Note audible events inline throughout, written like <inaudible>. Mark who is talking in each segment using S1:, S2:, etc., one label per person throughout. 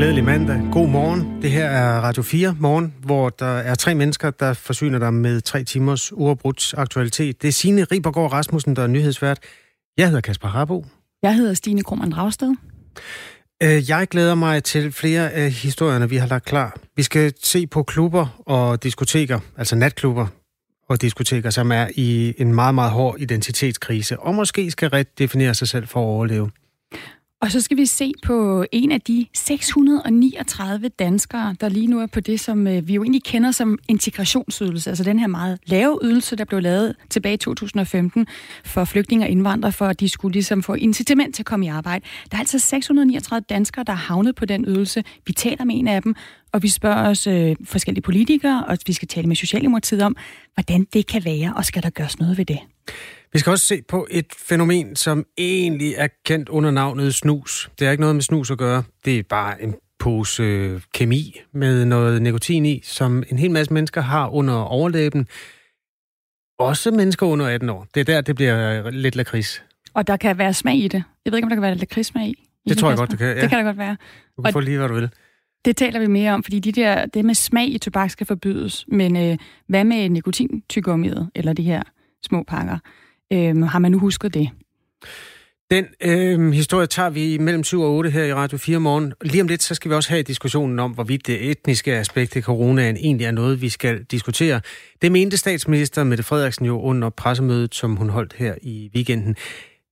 S1: Glædelig mandag. God morgen. Det her er Radio 4 morgen, hvor der er tre mennesker, der forsyner dig med tre timers uafbrudt aktualitet. Det er Signe Ribergaard Rasmussen, der er nyhedsvært. Jeg hedder Kasper Harbo.
S2: Jeg hedder Stine Krohmann Dragsted.
S1: Øh, jeg glæder mig til flere af historierne, vi har lagt klar. Vi skal se på klubber og diskoteker, altså natklubber og diskoteker, som er i en meget, meget hård identitetskrise, og måske skal redefinere sig selv for at overleve.
S2: Og så skal vi se på en af de 639 danskere, der lige nu er på det, som øh, vi jo egentlig kender som integrationsydelse, altså den her meget lave ydelse, der blev lavet tilbage i 2015 for flygtninge og indvandrere, for at de skulle ligesom få incitament til at komme i arbejde. Der er altså 639 danskere, der er havnet på den ydelse. Vi taler med en af dem, og vi spørger os øh, forskellige politikere, og vi skal tale med Socialdemokratiet om, hvordan det kan være, og skal der gøres noget ved det.
S1: Vi skal også se på et fænomen, som egentlig er kendt under navnet snus. Det har ikke noget med snus at gøre. Det er bare en pose øh, kemi med noget nikotin i, som en hel masse mennesker har under overlæben. Også mennesker under 18 år. Det er der, det bliver lidt lakrids.
S2: Og der kan være smag i det. Jeg ved ikke, om der kan være lakridssmag i. i
S1: det tror jeg godt, det kan. Ja.
S2: Det kan der godt være.
S1: Du kan og få lige, hvad du vil.
S2: Det taler vi mere om, fordi de der, det med smag i tobak skal forbydes. Men øh, hvad med nikotintygummiet, eller de her små pakker? Øh, har man nu husket det?
S1: Den øh, historie tager vi mellem 7 og 8 her i Radio 4 morgen. Lige om lidt, så skal vi også have diskussionen om, hvorvidt det etniske aspekt af coronaen egentlig er noget, vi skal diskutere. Det mente statsminister Mette Frederiksen jo under pressemødet, som hun holdt her i weekenden.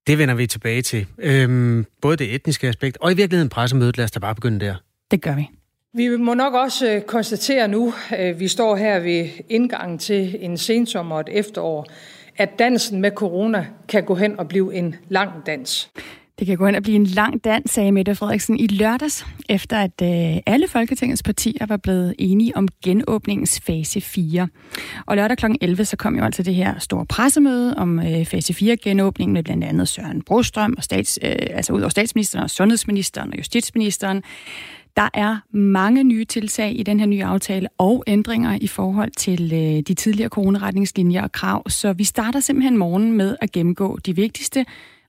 S1: Det vender vi tilbage til. Øh, både det etniske aspekt og i virkeligheden pressemødet. Lad os da bare begynde der.
S2: Det gør vi.
S3: Vi må nok også øh, konstatere nu, at øh, vi står her ved indgangen til en sensommer og et efterår, at dansen med corona kan gå hen og blive en lang dans.
S2: Det kan gå hen og blive en lang dans, sagde Mette Frederiksen i lørdags, efter at øh, alle Folketingets partier var blevet enige om genåbningens fase 4. Og lørdag kl. 11 så kom jo altså det her store pressemøde om øh, fase 4 genåbningen med blandt andet Søren Brostrøm, og stats, øh, altså ud over statsministeren og sundhedsministeren og justitsministeren. Der er mange nye tiltag i den her nye aftale og ændringer i forhold til øh, de tidligere coronaretningslinjer og krav. Så vi starter simpelthen morgen med at gennemgå de vigtigste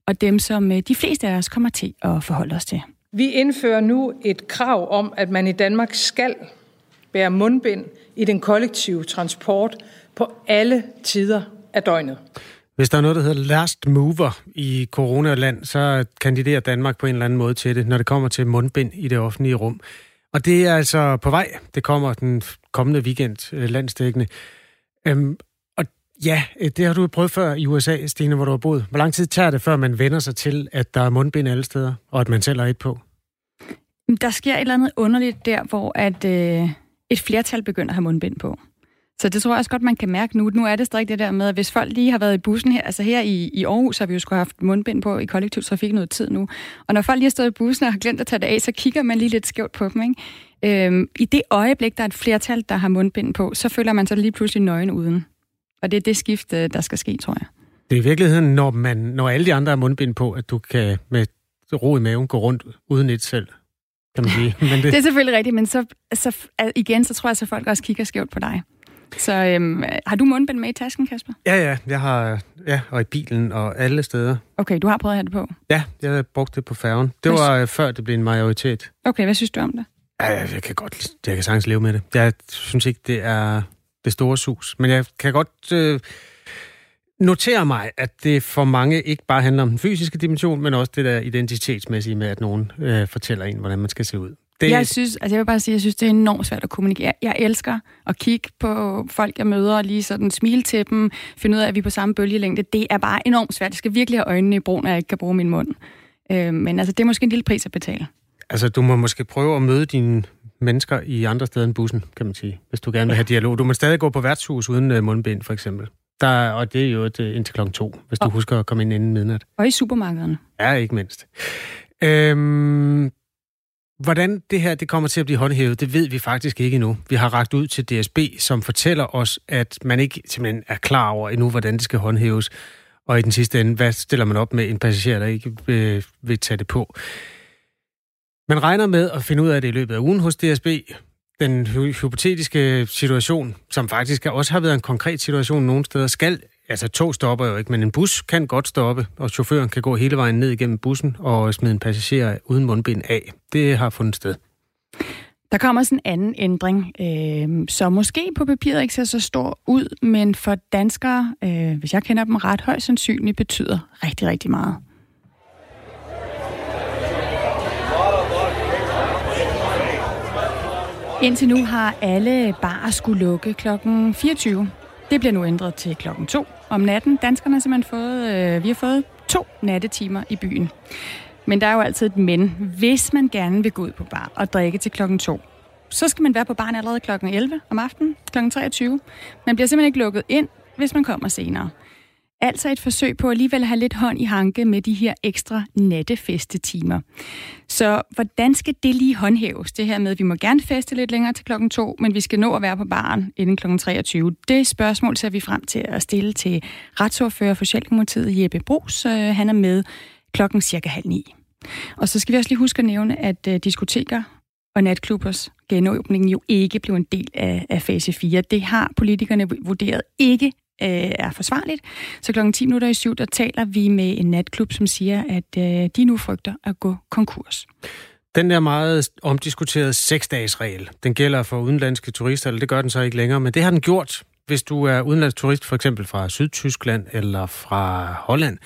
S2: og dem, som øh, de fleste af os kommer til at forholde os til.
S3: Vi indfører nu et krav om, at man i Danmark skal bære mundbind i den kollektive transport på alle tider af døgnet.
S1: Hvis der er noget, der hedder last mover i coronaland, så kandiderer Danmark på en eller anden måde til det, når det kommer til mundbind i det offentlige rum. Og det er altså på vej. Det kommer den kommende weekend øh, landstækkende. Øhm, og ja, øh, det har du prøvet før i USA, Stine, hvor du har boet. Hvor lang tid tager det, før man vender sig til, at der er mundbind alle steder, og at man selv har et på?
S2: Der sker et eller andet underligt der, hvor at, øh, et flertal begynder at have mundbind på. Så det tror jeg også godt, man kan mærke nu. Nu er det stadig det der med, at hvis folk lige har været i bussen her, altså her i, i Aarhus har vi jo skulle have haft mundbind på i kollektiv trafik noget tid nu. Og når folk lige har stået i bussen og har glemt at tage det af, så kigger man lige lidt skævt på dem. Ikke? Øhm, I det øjeblik, der er et flertal, der har mundbind på, så føler man sig lige pludselig nøgen uden. Og det er det skift, øh, der skal ske, tror jeg.
S1: Det er i virkeligheden, når, man, når alle de andre har mundbind på, at du kan med ro i maven gå rundt uden et selv kan man sige. <laughs>
S2: Men det... det er selvfølgelig rigtigt, men så, så igen, så tror jeg, at folk også kigger skævt på dig. Så øhm, har du mundbind med i tasken, Kasper?
S1: Ja, ja. Jeg har, ja, og i bilen og alle steder.
S2: Okay, du har prøvet at have det på?
S1: Ja, jeg har brugt det på færgen. Det var øh, før det blev en majoritet.
S2: Okay, hvad synes du om det?
S1: Ja, jeg kan godt, jeg kan sagtens leve med det. Jeg synes ikke, det er det store sus. Men jeg kan godt øh, notere mig, at det for mange ikke bare handler om den fysiske dimension, men også det der identitetsmæssige med, at nogen øh, fortæller en, hvordan man skal se ud.
S2: Det... Jeg synes, altså jeg vil bare sige, jeg synes, det er enormt svært at kommunikere. Jeg elsker at kigge på folk, jeg møder, og lige sådan smile til dem, finde ud af, at vi er på samme bølgelængde. Det er bare enormt svært. Jeg skal virkelig have øjnene i brug, når jeg ikke kan bruge min mund. Øh, men altså, det er måske en lille pris at betale.
S1: Altså, du må måske prøve at møde dine mennesker i andre steder end bussen, kan man sige, hvis du gerne vil have dialog. Du må stadig gå på værtshus uden uh, mundbind, for eksempel. Der, og det er jo et, uh, indtil klokken to, hvis og, du husker at komme ind inden midnat.
S2: Og i supermarkederne.
S1: Ja, ikke mindst. Øhm, Hvordan det her det kommer til at blive håndhævet, det ved vi faktisk ikke endnu. Vi har ragt ud til DSB, som fortæller os, at man ikke simpelthen er klar over endnu, hvordan det skal håndhæves. Og i den sidste ende, hvad stiller man op med en passager, der ikke øh, vil tage det på? Man regner med at finde ud af det i løbet af ugen hos DSB. Den hypotetiske situation, som faktisk også har været en konkret situation nogle steder, skal Altså, tog stopper jo ikke, men en bus kan godt stoppe, og chaufføren kan gå hele vejen ned igennem bussen og smide en passager uden mundbind af. Det har fundet sted.
S2: Der kommer sådan en anden ændring, øh, som måske på papiret ikke ser så stor ud, men for danskere, øh, hvis jeg kender dem ret højst sandsynligt, betyder rigtig, rigtig meget. Indtil nu har alle bare skulle lukke klokken 24. Det bliver nu ændret til klokken 2 om natten. Danskerne har simpelthen fået, øh, vi har fået to nattetimer i byen. Men der er jo altid et men. Hvis man gerne vil gå ud på bar og drikke til klokken 2, så skal man være på baren allerede klokken 11 om aftenen, klokken 23. Man bliver simpelthen ikke lukket ind, hvis man kommer senere. Altså et forsøg på alligevel at have lidt hånd i hanke med de her ekstra nattefestetimer. Så hvordan skal det lige håndhæves? Det her med, at vi må gerne feste lidt længere til klokken 2, men vi skal nå at være på baren inden klokken 23. Det spørgsmål ser vi frem til at stille til retsordfører for Socialdemokratiet Jeppe Brugs. Øh, han er med klokken cirka halv ni. Og så skal vi også lige huske at nævne, at øh, diskoteker og natklubbers genåbning jo ikke blev en del af, af fase 4. Det har politikerne vurderet ikke øh, er forsvarligt. Så klokken 10 minutter i syv, der taler vi med en natklub, som siger, at øh, de nu frygter at gå konkurs.
S1: Den der meget omdiskuterede seksdagesregel, den gælder for udenlandske turister, eller det gør den så ikke længere, men det har den gjort, hvis du er udenlandsk turist, for eksempel fra Sydtyskland eller fra Holland,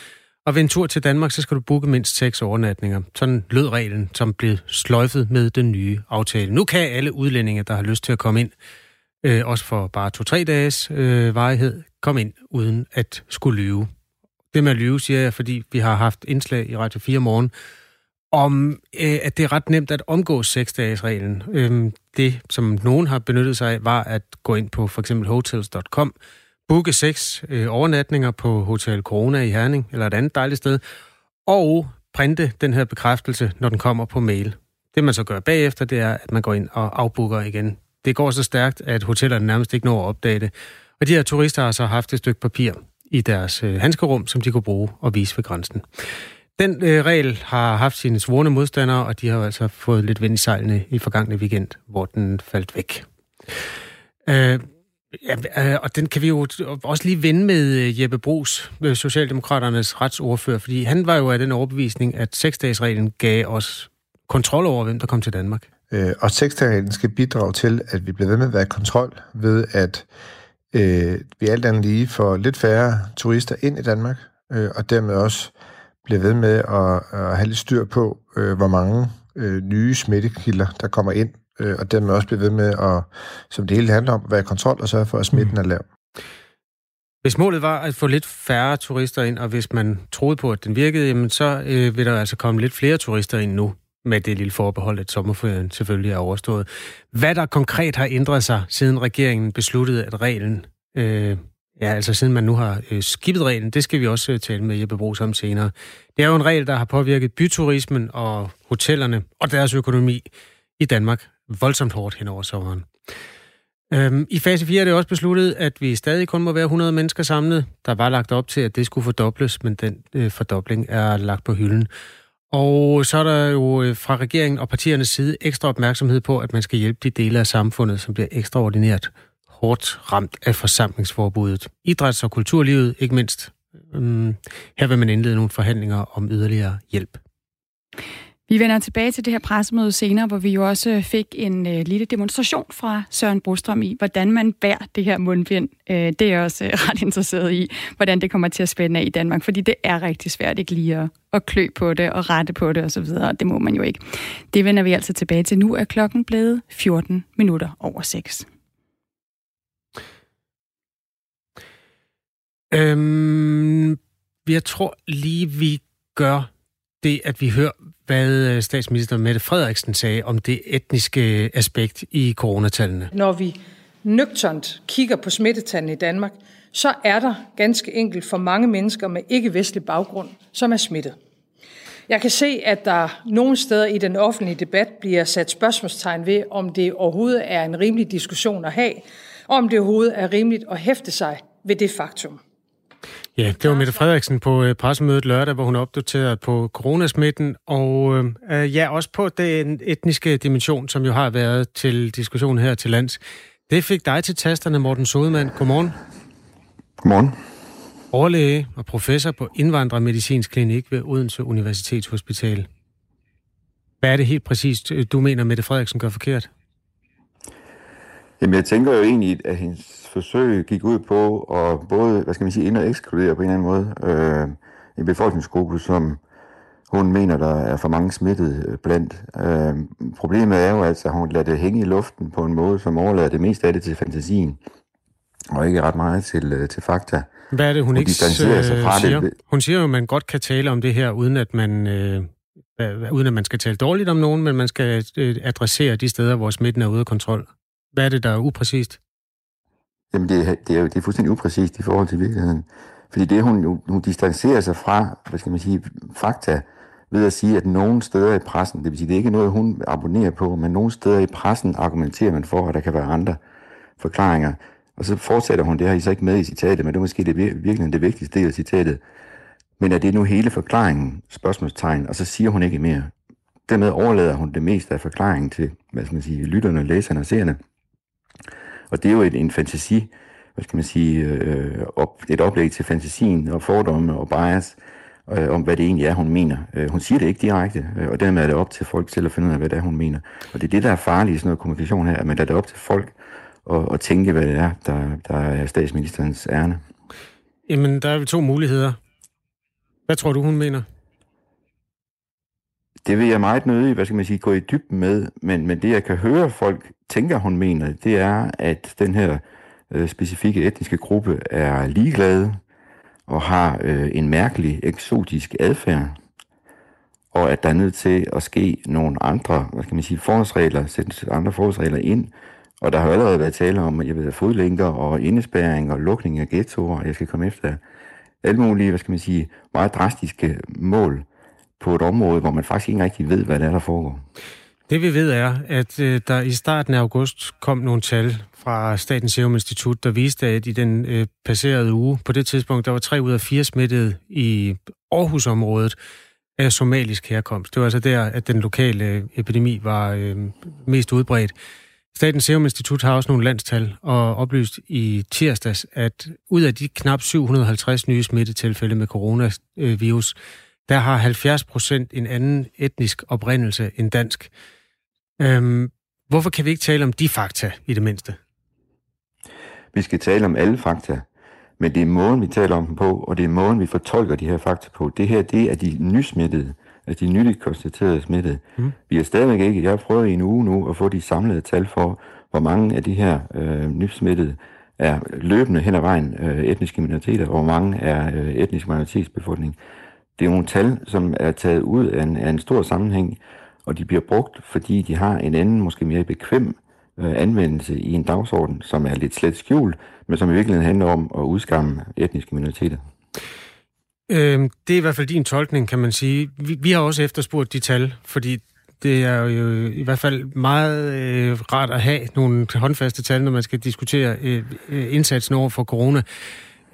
S1: og ved en tur til Danmark, så skal du booke mindst seks overnatninger. Sådan lød reglen, som blev sløjfet med den nye aftale. Nu kan alle udlændinge, der har lyst til at komme ind, øh, også for bare to-tre dages øh, varighed, kom ind uden at skulle lyve. Det med at lyve, siger jeg, fordi vi har haft indslag i Radio 4 morgen, om øh, at det er ret nemt at omgå seksdagesreglen. Øh, det, som nogen har benyttet sig af, var at gå ind på for eksempel hotels.com, booke seks øh, overnatninger på Hotel Corona i Herning, eller et andet dejligt sted, og printe den her bekræftelse, når den kommer på mail. Det man så gør bagefter, det er, at man går ind og afbooker igen. Det går så stærkt, at hotellerne nærmest ikke når at opdage det. Og de her turister har så haft et stykke papir i deres øh, handskerum, som de kunne bruge og vise ved grænsen. Den øh, regel har haft sine svorne modstandere, og de har altså fået lidt vind i sejlene i forgangne weekend, hvor den faldt væk. Øh, Ja, øh, og den kan vi jo også lige vende med øh, Jeppe Brugs, øh, Socialdemokraternes retsordfører, fordi han var jo af den overbevisning, at seksdagsreglen gav os kontrol over, hvem der kom til Danmark
S4: og seksdagsreglen skal bidrage til, at vi bliver ved med at være i kontrol ved, at øh, vi alt andet lige får lidt færre turister ind i Danmark, øh, og dermed også bliver ved med at, at have lidt styr på, øh, hvor mange øh, nye smittekilder, der kommer ind øh, og dermed også blive ved med at, som det hele handler om, at være i kontrol og sørge for, at smitten er lav.
S1: Hvis målet var at få lidt færre turister ind, og hvis man troede på, at den virkede, jamen så øh, vil der altså komme lidt flere turister ind nu, med det lille forbehold, at sommerferien selvfølgelig er overstået. Hvad der konkret har ændret sig, siden regeringen besluttede, at reglen, øh, ja, altså siden man nu har øh, skibet reglen, det skal vi også øh, tale med Jeppe Brugs om senere. Det er jo en regel, der har påvirket byturismen og hotellerne og deres økonomi i Danmark voldsomt hårdt hen over sommeren. Øhm, I fase 4 er det også besluttet, at vi stadig kun må være 100 mennesker samlet. Der var lagt op til, at det skulle fordobles, men den øh, fordobling er lagt på hylden. Og så er der jo øh, fra regeringen og partiernes side ekstra opmærksomhed på, at man skal hjælpe de dele af samfundet, som bliver ekstraordinært hårdt ramt af forsamlingsforbuddet. Idræts- og kulturlivet, ikke mindst. Mm, her vil man indlede nogle forhandlinger om yderligere hjælp.
S2: Vi vender tilbage til det her pressemøde senere, hvor vi jo også fik en øh, lille demonstration fra Søren Brostrøm i, hvordan man bærer det her mundbind. Øh, det er jeg også øh, <laughs> ret interesseret i, hvordan det kommer til at spænde af i Danmark, fordi det er rigtig svært ikke lige at, at klø på det og rette på det osv., og det må man jo ikke. Det vender vi altså tilbage til. Nu er klokken blevet 14 minutter over 6.
S1: Øhm, jeg tror lige, vi gør det, at vi hører, hvad øh, statsminister Mette Frederiksen sagde om det etniske øh, aspekt i coronatallene.
S3: Når vi nøgternt kigger på smittetallene i Danmark, så er der ganske enkelt for mange mennesker med ikke-vestlig baggrund, som er smittet. Jeg kan se, at der nogle steder i den offentlige debat bliver sat spørgsmålstegn ved, om det overhovedet er en rimelig diskussion at have, og om det overhovedet er rimeligt at hæfte sig ved det faktum.
S1: Ja, det var Mette Frederiksen på øh, pressemødet lørdag, hvor hun opdaterede på coronasmitten, og øh, ja, også på den etniske dimension, som jo har været til diskussion her til lands. Det fik dig til tasterne, Morten Sodemann. Godmorgen.
S4: Godmorgen.
S1: Overlæge og professor på indvandrermedicinsk klinik ved Odense Universitetshospital. Hvad er det helt præcist, du mener, Mette Frederiksen gør forkert?
S5: Jamen, jeg tænker jo egentlig, at hendes forsøg gik ud på at både, hvad skal man sige, ind- og ekskludere på en eller anden måde øh, en befolkningsgruppe, som hun mener, der er for mange smittet øh, blandt. Øh, problemet er jo altså, at hun lader det hænge i luften på en måde, som overlader det meste af det til fantasien, og ikke ret meget til, øh, til fakta.
S1: Hvad er det, hun, hun ikke øh, siger? Det. Hun siger jo, at man godt kan tale om det her, uden at man, øh, uden at man skal tale dårligt om nogen, men man skal adressere de steder, hvor smitten er ude af kontrol. Hvad er det, der er upræcist?
S5: Jamen, det, det, er jo det er fuldstændig upræcist i forhold til virkeligheden. Fordi det, hun, hun distancerer sig fra, hvad skal man sige, fakta, ved at sige, at nogle steder i pressen, det vil sige, det er ikke noget, hun abonnerer på, men nogle steder i pressen argumenterer man for, at der kan være andre forklaringer. Og så fortsætter hun, det har I så ikke med i citatet, men det er måske det, virkelig det vigtigste del af citatet. Men er det nu hele forklaringen? Spørgsmålstegn. Og så siger hun ikke mere. Dermed overlader hun det meste af forklaringen til, hvad skal man sige, lytterne, læserne og seerne. Og det er jo en, en fantasi, hvad skal man sige, øh, op, et oplæg til fantasien og fordomme og bias, øh, om hvad det egentlig er, hun mener. Øh, hun siger det ikke direkte, øh, og dermed er det op til folk selv at finde ud af, hvad det er, hun mener. Og det er det, der er farligt i sådan noget kommunikation her, at man lader det op til folk at, at tænke, hvad det er, der, der er statsministerens ærne.
S1: Jamen, der er jo to muligheder. Hvad tror du, hun mener?
S5: Det vil jeg meget nødig, hvad skal man sige, gå i dybden med, men, men det, jeg kan høre folk tænker, hun mener, det er, at den her øh, specifikke etniske gruppe er ligeglade og har øh, en mærkelig, eksotisk adfærd, og at der er nødt til at ske nogle andre, hvad skal man sige, forholdsregler, sætte andre forholdsregler ind, og der har jo allerede været tale om, jeg ved, fodlænker og indespæring og lukning af ghettoer, og jeg skal komme efter alle mulige, hvad skal man sige, meget drastiske mål på et område, hvor man faktisk ikke rigtig ved, hvad det er, der foregår.
S1: Det vi ved er, at øh, der i starten af august kom nogle tal fra Statens Serum Institut, der viste, at i den øh, passerede uge, på det tidspunkt, der var 3 ud af fire smittet i Aarhusområdet af somalisk herkomst. Det var altså der, at den lokale øh, epidemi var øh, mest udbredt. Statens Serum Institut har også nogle landstal og oplyst i tirsdags, at ud af de knap 750 nye smittetilfælde med coronavirus, der har 70 procent en anden etnisk oprindelse end dansk. Øhm, hvorfor kan vi ikke tale om de fakta i det mindste?
S5: Vi skal tale om alle fakta, men det er måden, vi taler om dem på, og det er måden, vi fortolker de her fakta på. Det her, det er de nysmittede, altså de nyligt konstaterede smittede. Mm. Vi har stadigvæk ikke, jeg har prøvet i en uge nu at få de samlede tal for, hvor mange af de her øh, nysmittede er løbende hen ad vejen øh, etniske minoriteter, og hvor mange er øh, etnisk minoritetsbefolkning. Det er nogle tal, som er taget ud af en, af en stor sammenhæng, og de bliver brugt, fordi de har en anden, måske mere bekvem øh, anvendelse i en dagsorden, som er lidt slet skjult, men som i virkeligheden handler om at udskamme etniske minoriteter.
S1: Øh, det er i hvert fald din tolkning, kan man sige. Vi, vi har også efterspurgt de tal, fordi det er jo i hvert fald meget øh, rart at have nogle håndfaste tal, når man skal diskutere øh, øh indsatsen over for corona.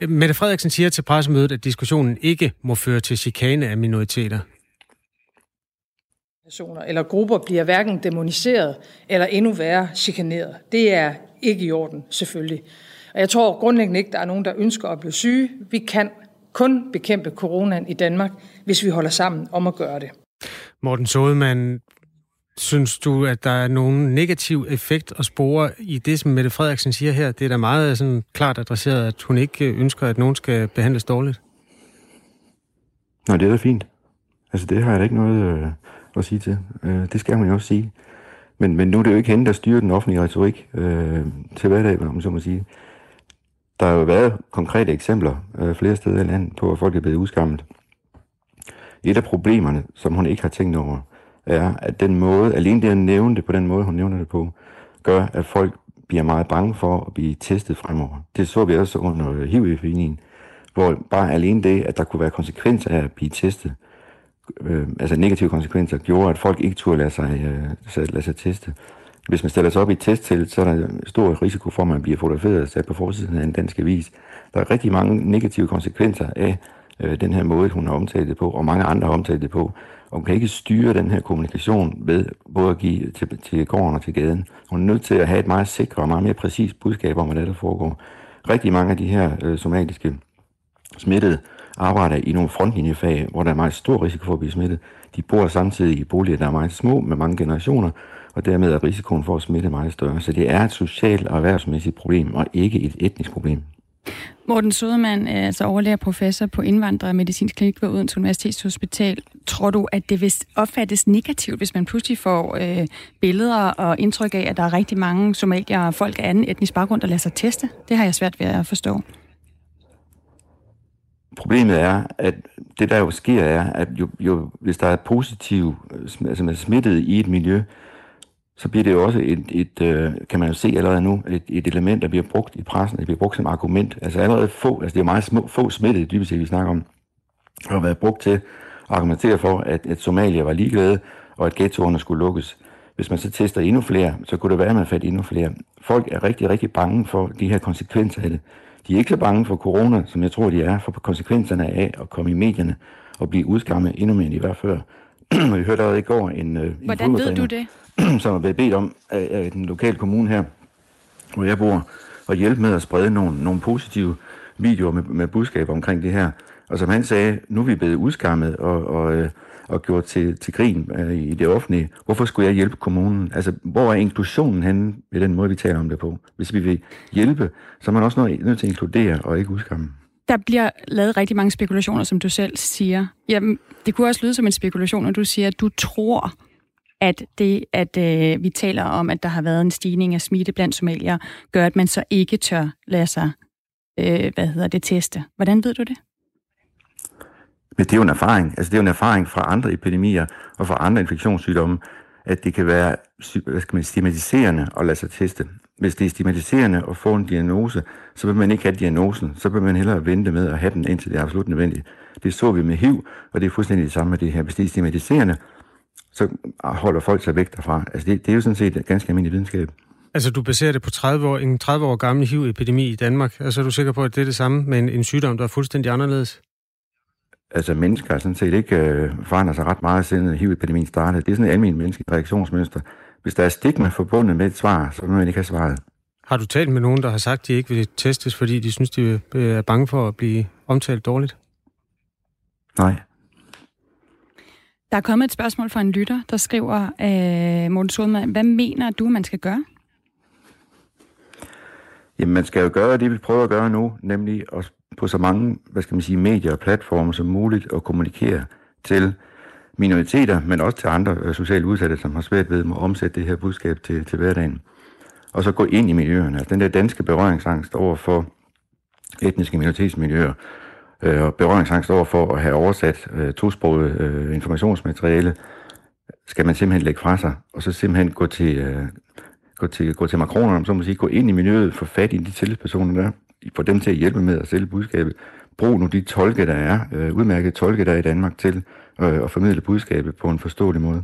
S1: Mette Frederiksen siger til pressemødet, at diskussionen ikke må føre til chikane af minoriteter.
S3: Personer eller grupper bliver hverken demoniseret eller endnu værre chikaneret. Det er ikke i orden, selvfølgelig. Og jeg tror grundlæggende ikke, der er nogen, der ønsker at blive syge. Vi kan kun bekæmpe coronaen i Danmark, hvis vi holder sammen om at gøre det.
S1: Morten Sodemann, Synes du, at der er nogen negativ effekt at spore i det, som Mette Frederiksen siger her? Det er da meget øh, sådan klart adresseret, at hun ikke øh, ønsker, at nogen skal behandles dårligt.
S5: Nå, det er da fint. Altså, det har jeg da ikke noget øh, at sige til. Øh, det skal man jo også sige. Men, men nu er det jo ikke hende, der styrer den offentlige retorik øh, til hverdag, om man så må sige. Der har jo været konkrete eksempler øh, flere steder i landet på, at folk er blevet udskammet. Et af problemerne, som hun ikke har tænkt over, er, at den måde, alene det at nævne det på den måde, hun nævner det på, gør, at folk bliver meget bange for at blive testet fremover. Det så vi også under HIV-epidemien, hvor bare alene det, at der kunne være konsekvenser af at blive testet, øh, altså negative konsekvenser, gjorde, at folk ikke turde lade sig, øh, lade sig teste. Hvis man stiller sig op i et testtelt, så er der stor risiko for, at man bliver fotograferet og sat på forsiden af en dansk avis. Der er rigtig mange negative konsekvenser af øh, den her måde, hun har omtalt det på, og mange andre har omtalt det på. Og hun kan ikke styre den her kommunikation ved både at give til, til gården og til gaden. Hun er nødt til at have et meget sikkert og meget mere præcist budskab om, hvad der foregår. Rigtig mange af de her øh, somatiske smittede arbejder i nogle frontlinjefag, hvor der er meget stor risiko for at blive smittet. De bor samtidig i boliger, der er meget små, med mange generationer, og dermed er risikoen for at smitte meget større. Så det er et socialt og erhvervsmæssigt problem, og ikke et etnisk problem.
S2: Morten Sodermann, er altså overlæger professor på indvandrer- og medicinsk klinik ved Odense Universitetshospital. Tror du, at det vil opfattes negativt, hvis man pludselig får øh, billeder og indtryk af, at der er rigtig mange somalier og folk af anden etnisk baggrund, der lader sig teste? Det har jeg svært ved at forstå.
S5: Problemet er, at det der jo sker er, at jo, jo, hvis der er positiv, øh, altså man er smittet i et miljø, så bliver det jo også et, et øh, kan man jo se allerede nu, et, et element, der bliver brugt i pressen, det bliver brugt som argument. Altså allerede få, altså det er meget små, få smittede, dybest set, vi snakker om, har været brugt til at argumentere for, at, at Somalia var ligeglade, og at ghettoerne skulle lukkes. Hvis man så tester endnu flere, så kunne det være, at man fandt endnu flere. Folk er rigtig, rigtig bange for de her konsekvenser af det. De er ikke så bange for corona, som jeg tror, de er, for konsekvenserne af at komme i medierne og blive udskammet endnu mere end i hvert før. <clears throat> vi hørte allerede i går en, en
S2: Hvordan ved du det? <clears throat>
S5: som er blevet bedt om af, af den lokale kommune her, hvor jeg bor, at hjælpe med at sprede nogle, nogle positive videoer med, med budskaber omkring det her. Og som han sagde, nu er vi blevet udskammet og, og, øh, og gjort til, til grin øh, i det offentlige. Hvorfor skulle jeg hjælpe kommunen? Altså, hvor er inklusionen henne ved den måde, vi taler om det på? Hvis vi vil hjælpe, så er man også nødt til at inkludere og ikke udskamme.
S2: Der bliver lavet rigtig mange spekulationer, som du selv siger. Jamen, det kunne også lyde som en spekulation, når du siger, at du tror, at det, at øh, vi taler om, at der har været en stigning af smitte blandt somalier, gør, at man så ikke tør lade sig, øh, hvad hedder det, teste. Hvordan ved du det?
S5: Men det er jo en erfaring. Altså, det er jo en erfaring fra andre epidemier og fra andre infektionssygdomme, at det kan være hvad skal man, stigmatiserende at lade sig teste. Hvis det er stigmatiserende at få en diagnose, så vil man ikke have diagnosen. Så vil man hellere vente med at have den, indtil det er absolut nødvendigt. Det så vi med HIV, og det er fuldstændig det samme med det her. Hvis det er stigmatiserende, så holder folk sig væk derfra. Altså det, det er jo sådan set et ganske almindelig videnskab.
S1: Altså du baserer det på 30 år, en 30 år gammel HIV-epidemi i Danmark, altså er du sikker på, at det er det samme med en, en sygdom, der er fuldstændig anderledes?
S5: Altså mennesker har sådan set ikke øh, forandret sig ret meget, siden HIV-epidemien startede. Det er sådan et almindeligt menneskeligt reaktionsmønster. Hvis der er stigma forbundet med et svar, så vil man ikke have svaret.
S1: Har du talt med nogen, der har sagt, at de ikke vil testes, fordi de synes, de er bange for at blive omtalt dårligt?
S5: Nej.
S2: Der er kommet et spørgsmål fra en lytter, der skriver, øh, Morten Solman, hvad mener du, man skal gøre?
S5: Jamen, man skal jo gøre det, vi prøver at gøre nu, nemlig at på så mange, hvad skal man sige, medier og platforme som muligt at kommunikere til minoriteter, men også til andre øh, socialt udsatte, som har svært ved at omsætte det her budskab til, til hverdagen. Og så gå ind i miljøerne. Altså den der danske berøringsangst over for etniske minoritetsmiljøer, øh, og berøringsangst over for at have oversat øh, tosproget øh, informationsmateriale, skal man simpelthen lægge fra sig, og så simpelthen gå til, øh, gå til, gå til makronerne, så må sige, gå ind i miljøet, få fat i de tillidspersoner der, få dem til at hjælpe med at sælge budskabet. Brug nu de tolke, der er, øh, udmærket tolke, der er i Danmark til øh, at formidle budskabet på en forståelig måde.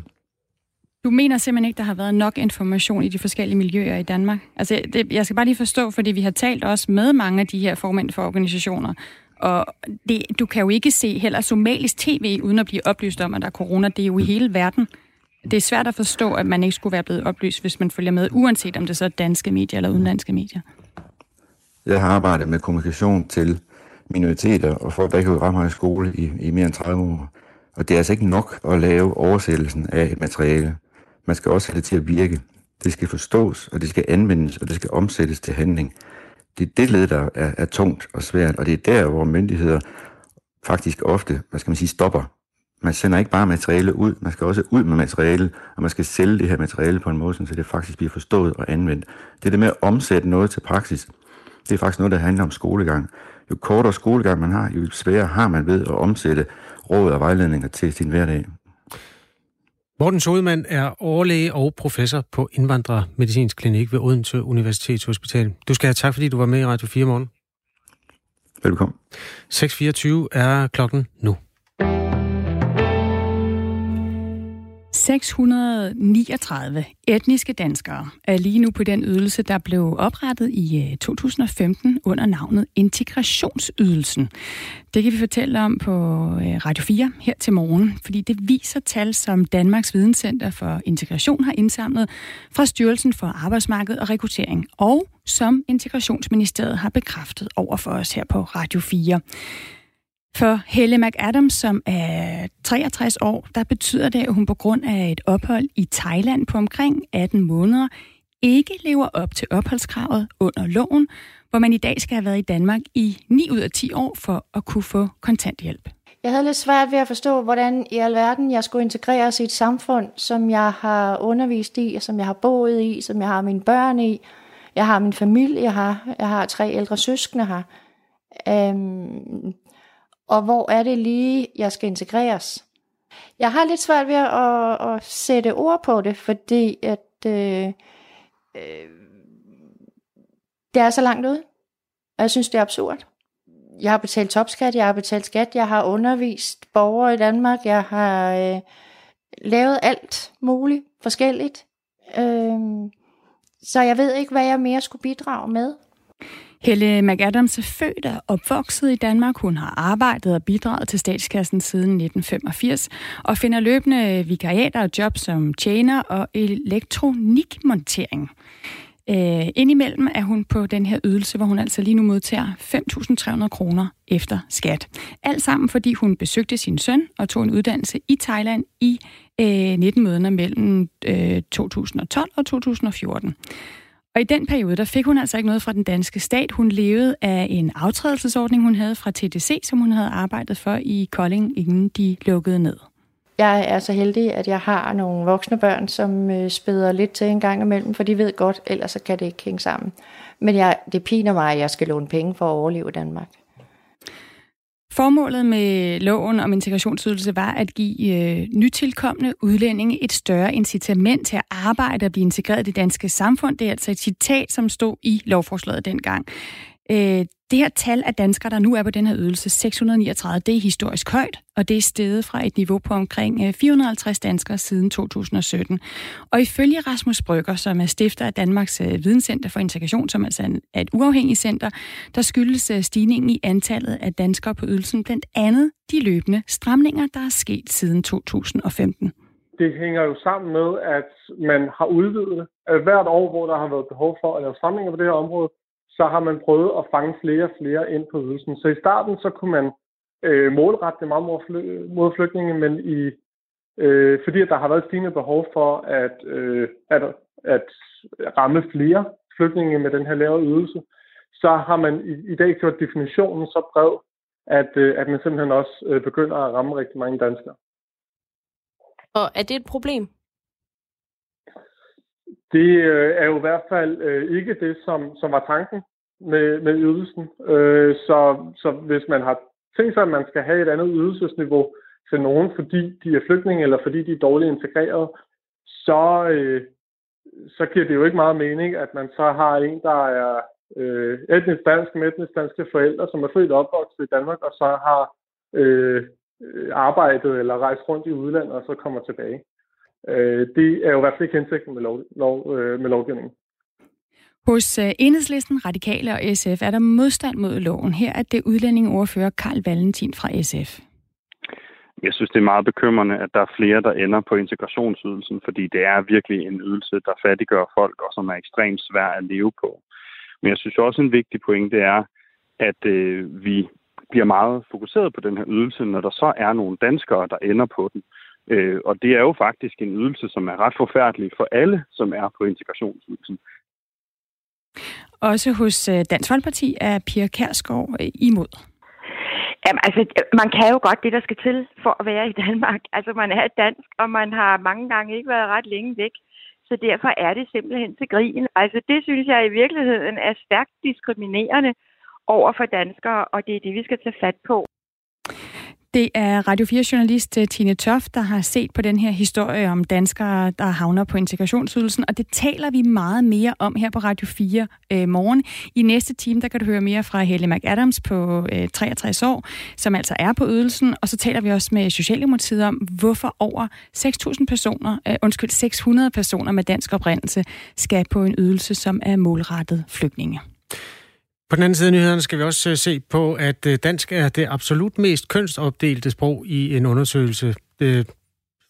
S2: Du mener simpelthen ikke, der har været nok information i de forskellige miljøer i Danmark? Altså, det, jeg skal bare lige forstå, fordi vi har talt også med mange af de her formænd for organisationer, og det, du kan jo ikke se heller somalisk tv, uden at blive oplyst om, at der er corona. Det er jo i hele verden. Det er svært at forstå, at man ikke skulle være blevet oplyst, hvis man følger med, uanset om det så er danske medier eller udenlandske medier.
S5: Jeg har arbejdet med kommunikation til minoriteter og folk, der ikke har i skole i, i mere end 30 år. Og det er altså ikke nok at lave oversættelsen af et materiale. Man skal også have det til at virke. Det skal forstås, og det skal anvendes, og det skal omsættes til handling. Det er det led, der er, er tungt og svært, og det er der, hvor myndigheder faktisk ofte, hvad skal man sige, stopper. Man sender ikke bare materiale ud, man skal også ud med materiale, og man skal sælge det her materiale på en måde, så det faktisk bliver forstået og anvendt. Det er det med at omsætte noget til praksis. Det er faktisk noget, der handler om skolegang. Jo kortere skolegang man har, jo sværere har man ved at omsætte råd og vejledninger til sin hverdag.
S1: Morten Sodemann er overlæge og professor på Indvandrermedicinsk Klinik ved Odense Universitetshospital. Du skal have tak, fordi du var med i Radio 4 morgen.
S5: Velkommen.
S1: 6.24 er klokken nu.
S2: 639 etniske danskere er lige nu på den ydelse, der blev oprettet i øh, 2015 under navnet Integrationsydelsen. Det kan vi fortælle om på øh, Radio 4 her til morgen, fordi det viser tal, som Danmarks Videnscenter for Integration har indsamlet fra Styrelsen for Arbejdsmarked og Rekruttering, og som Integrationsministeriet har bekræftet over for os her på Radio 4. For Helle McAdams, som er 63 år, der betyder det, at hun på grund af et ophold i Thailand på omkring 18 måneder ikke lever op til opholdskravet under loven, hvor man i dag skal have været i Danmark i 9 ud af 10 år for at kunne få kontanthjælp.
S6: Jeg havde lidt svært ved at forstå, hvordan i alverden jeg skulle integreres i et samfund, som jeg har undervist i, som jeg har boet i, som jeg har mine børn i. Jeg har min familie her. Jeg har tre ældre søskende her. Øhm, og hvor er det lige, jeg skal integreres? Jeg har lidt svært ved at, at sætte ord på det, fordi at, øh, øh, det er så langt ud. Og jeg synes, det er absurd. Jeg har betalt topskat, jeg har betalt skat, jeg har undervist borgere i Danmark, jeg har øh, lavet alt muligt forskelligt. Øh, så jeg ved ikke, hvad jeg mere skulle bidrage med.
S2: Helle McAdams er født og opvokset i Danmark. Hun har arbejdet og bidraget til statskassen siden 1985 og finder løbende vikariater og job som tjener og elektronikmontering. Øh, indimellem er hun på den her ydelse, hvor hun altså lige nu modtager 5.300 kroner efter skat. Alt sammen, fordi hun besøgte sin søn og tog en uddannelse i Thailand i øh, 19 måneder mellem øh, 2012 og 2014. Og i den periode, der fik hun altså ikke noget fra den danske stat. Hun levede af en aftrædelsesordning, hun havde fra TDC, som hun havde arbejdet for i Kolding, inden de lukkede ned.
S6: Jeg er så heldig, at jeg har nogle voksne børn, som øh, spæder lidt til en gang imellem, for de ved godt, ellers så kan det ikke hænge sammen. Men jeg, det piner mig, at jeg skal låne penge for at overleve i Danmark.
S2: Formålet med loven om integrationsydelse var at give øh, nytilkommende udlændinge et større incitament til at arbejde og blive integreret i det danske samfund. Det er altså et citat, som stod i lovforslaget dengang. Øh, det her tal af danskere, der nu er på den her ydelse, 639, det er historisk højt, og det er steget fra et niveau på omkring øh, 450 danskere siden 2017. Og ifølge Rasmus Brygger, som er stifter af Danmarks øh, Videnscenter for Integration, som altså er et uafhængigt center, der skyldes øh, stigningen i antallet af danskere på ydelsen, blandt andet de løbende stramninger, der er sket siden 2015
S7: det hænger jo sammen med, at man har udvidet hvert år, hvor der har været behov for at lave stramninger på det her område, så har man prøvet at fange flere og flere ind på ydelsen. Så i starten, så kunne man øh, målrette det meget mod, flygtninge, men i, øh, fordi at der har været stigende behov for at, øh, at, at ramme flere flygtninge med den her lave ydelse, så har man i, i dag gjort definitionen så bred, at, øh, at man simpelthen også øh, begynder at ramme rigtig mange danskere.
S8: Og er det et problem?
S7: Det øh, er jo i hvert fald øh, ikke det, som, som var tanken med, med ydelsen. Øh, så, så hvis man har tænkt sig, at man skal have et andet ydelsesniveau til nogen, fordi de er flygtninge eller fordi de er dårligt integreret, så, øh, så giver det jo ikke meget mening, at man så har en, der er øh, etnisk dansk med etnisk danske forældre, som er født og opvokset i Danmark, og så har øh, øh arbejdet eller rejst rundt i udlandet, og så kommer tilbage. Øh, det er jo i hvert fald ikke hensigten med, lov, lov, øh, med lovgivningen.
S2: Hos øh, Enhedslisten, Radikale og SF er der modstand mod loven. Her er det udlændingeordfører Karl Valentin fra SF.
S9: Jeg synes, det er meget bekymrende, at der er flere, der ender på integrationsydelsen, fordi det er virkelig en ydelse, der fattiggør folk, og som er ekstremt svær at leve på. Men jeg synes også, en vigtig pointe er, at øh, vi bliver meget fokuseret på den her ydelse, når der så er nogle danskere, der ender på den. Øh, og det er jo faktisk en ydelse, som er ret forfærdelig for alle, som er på integrationsydelsen.
S2: Også hos øh, Dansk Folkeparti er Pia Kærsgaard øh, imod.
S10: Jamen, altså, man kan jo godt det, der skal til for at være i Danmark. Altså, man er dansk, og man har mange gange ikke været ret længe væk. Så derfor er det simpelthen til grin. Altså, det synes jeg i virkeligheden er stærkt diskriminerende over for danskere, og det er det, vi skal tage fat på.
S2: Det er Radio 4-journalist øh, Tine Toft, der har set på den her historie om danskere, der havner på integrationsydelsen, og det taler vi meget mere om her på Radio 4 øh, morgen. I næste time, der kan du høre mere fra Helle McAdams på øh, 63 år, som altså er på ydelsen, og så taler vi også med Socialdemokratiet om, hvorfor over 6.000 personer, øh, undskyld, 600 personer med dansk oprindelse skal på en ydelse, som er målrettet flygtninge.
S1: På den anden side af nyhederne skal vi også øh, se på, at øh, dansk er det absolut mest kønsopdelte sprog i en undersøgelse, øh,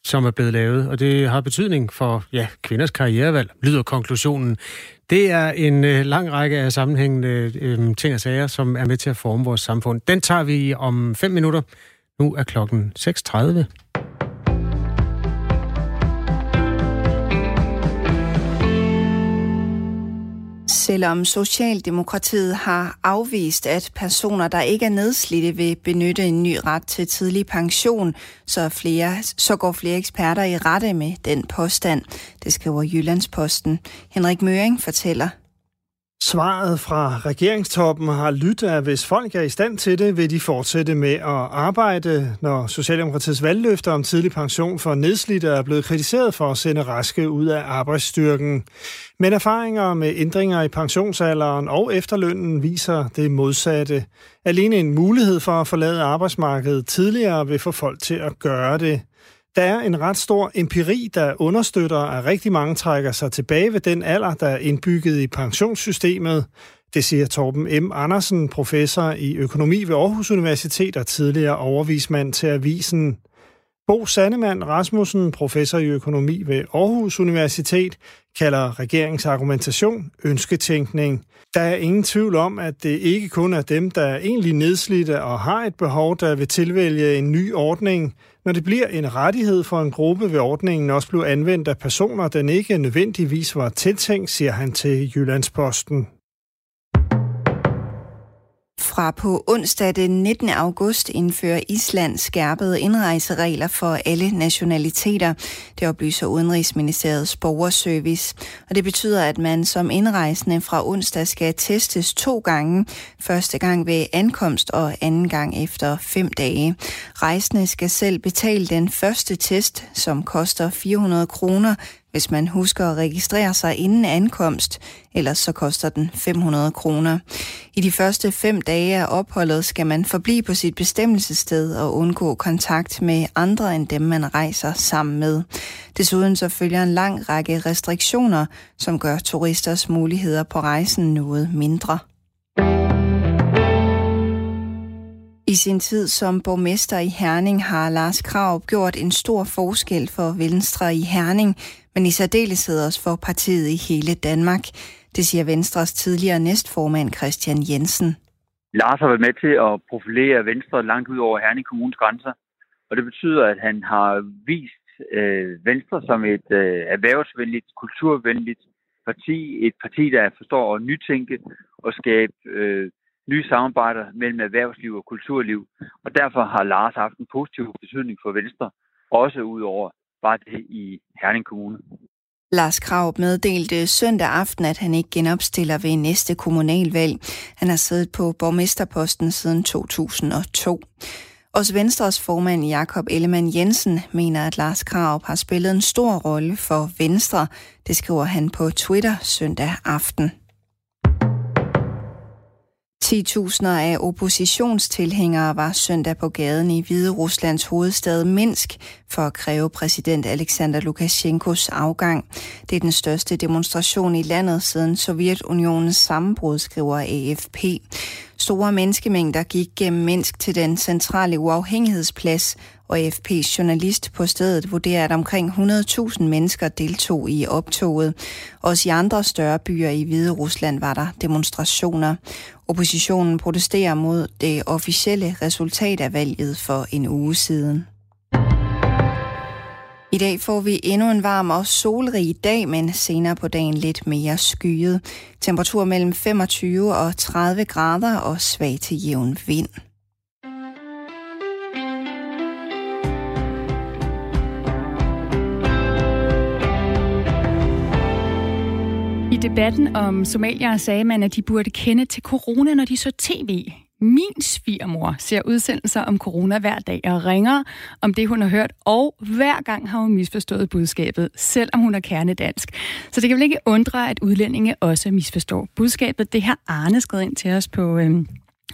S1: som er blevet lavet. Og det har betydning for ja, kvinders karrierevalg, lyder konklusionen. Det er en øh, lang række af sammenhængende øh, ting og sager, som er med til at forme vores samfund. Den tager vi om fem minutter. Nu er klokken 6.30.
S11: Selvom Socialdemokratiet har afvist, at personer, der ikke er nedslidte, vil benytte en ny ret til tidlig pension, så, flere, så går flere eksperter i rette med den påstand. Det skriver Jyllandsposten. Henrik Møring fortæller.
S12: Svaret fra regeringstoppen har lyttet, at hvis folk er i stand til det, vil de fortsætte med at arbejde, når Socialdemokratiets valgløfter om tidlig pension for nedslidte er blevet kritiseret for at sende raske ud af arbejdsstyrken. Men erfaringer med ændringer i pensionsalderen og efterlønnen viser det modsatte. Alene en mulighed for at forlade arbejdsmarkedet tidligere vil få folk til at gøre det. Der er en ret stor empiri, der understøtter, at rigtig mange trækker sig tilbage ved den alder, der er indbygget i pensionssystemet. Det siger Torben M. Andersen, professor i økonomi ved Aarhus Universitet og tidligere overvismand til avisen. Bo Sandemann Rasmussen, professor i økonomi ved Aarhus Universitet, kalder regeringsargumentation ønsketænkning. Der er ingen tvivl om, at det ikke kun er dem, der er egentlig nedslidte og har et behov, der vil tilvælge en ny ordning. Når det bliver en rettighed for en gruppe, vil ordningen også blive anvendt af personer, den ikke nødvendigvis var tiltænkt, siger han til Jyllandsposten.
S11: Fra på onsdag den 19. august indfører Island skærpede indrejseregler for alle nationaliteter. Det oplyser Udenrigsministeriets borgerservice. Og det betyder, at man som indrejsende fra onsdag skal testes to gange. Første gang ved ankomst og anden gang efter fem dage. Rejsende skal selv betale den første test, som koster 400 kroner, hvis man husker at registrere sig inden ankomst, ellers så koster den 500 kroner. I de første fem dage af opholdet skal man forblive på sit bestemmelsessted og undgå kontakt med andre end dem, man rejser sammen med. Desuden så følger en lang række restriktioner, som gør turisters muligheder på rejsen noget mindre. I sin tid som borgmester i Herning har Lars Krav gjort en stor forskel for Venstre i Herning, men i særdeleshed også for partiet i hele Danmark. Det siger Venstres tidligere næstformand Christian Jensen.
S13: Lars har været med til at profilere Venstre langt ud over Herning Kommunes grænser, og det betyder, at han har vist øh, Venstre som et øh, erhvervsvenligt, kulturvenligt parti, et parti, der forstår at nytænke og skabe øh, nye samarbejder mellem erhvervsliv og kulturliv. Og derfor har Lars haft en positiv betydning for Venstre, også ud over var det i Herning Kommune.
S11: Lars Krav meddelte søndag aften, at han ikke genopstiller ved næste kommunalvalg. Han har siddet på borgmesterposten siden 2002. Også Venstres formand Jakob Ellemann Jensen mener, at Lars Krav har spillet en stor rolle for Venstre. Det skriver han på Twitter søndag aften. 10.000 af oppositionstilhængere var søndag på gaden i Hvide Ruslands hovedstad Minsk for at kræve præsident Alexander Lukashenkos afgang. Det er den største demonstration i landet siden Sovjetunionens sammenbrud, skriver AFP. Store menneskemængder gik gennem Minsk til den centrale uafhængighedsplads, og AFP's journalist på stedet vurderer, at omkring 100.000 mennesker deltog i optoget. Også i andre større byer i Hvide Rusland var der demonstrationer. Oppositionen protesterer mod det officielle resultat af valget for en uge siden. I dag får vi endnu en varm og solrig dag, men senere på dagen lidt mere skyet. Temperatur mellem 25 og 30 grader og svag til jævn vind.
S2: I debatten om somalier sagde man, at de burde kende til corona, når de så tv. Min svigermor ser udsendelser om corona hver dag og ringer om det, hun har hørt, og hver gang har hun misforstået budskabet, selvom hun er kernedansk. Så det kan vel ikke undre, at udlændinge også misforstår budskabet. Det har Arne skrevet ind til os på... Øhm,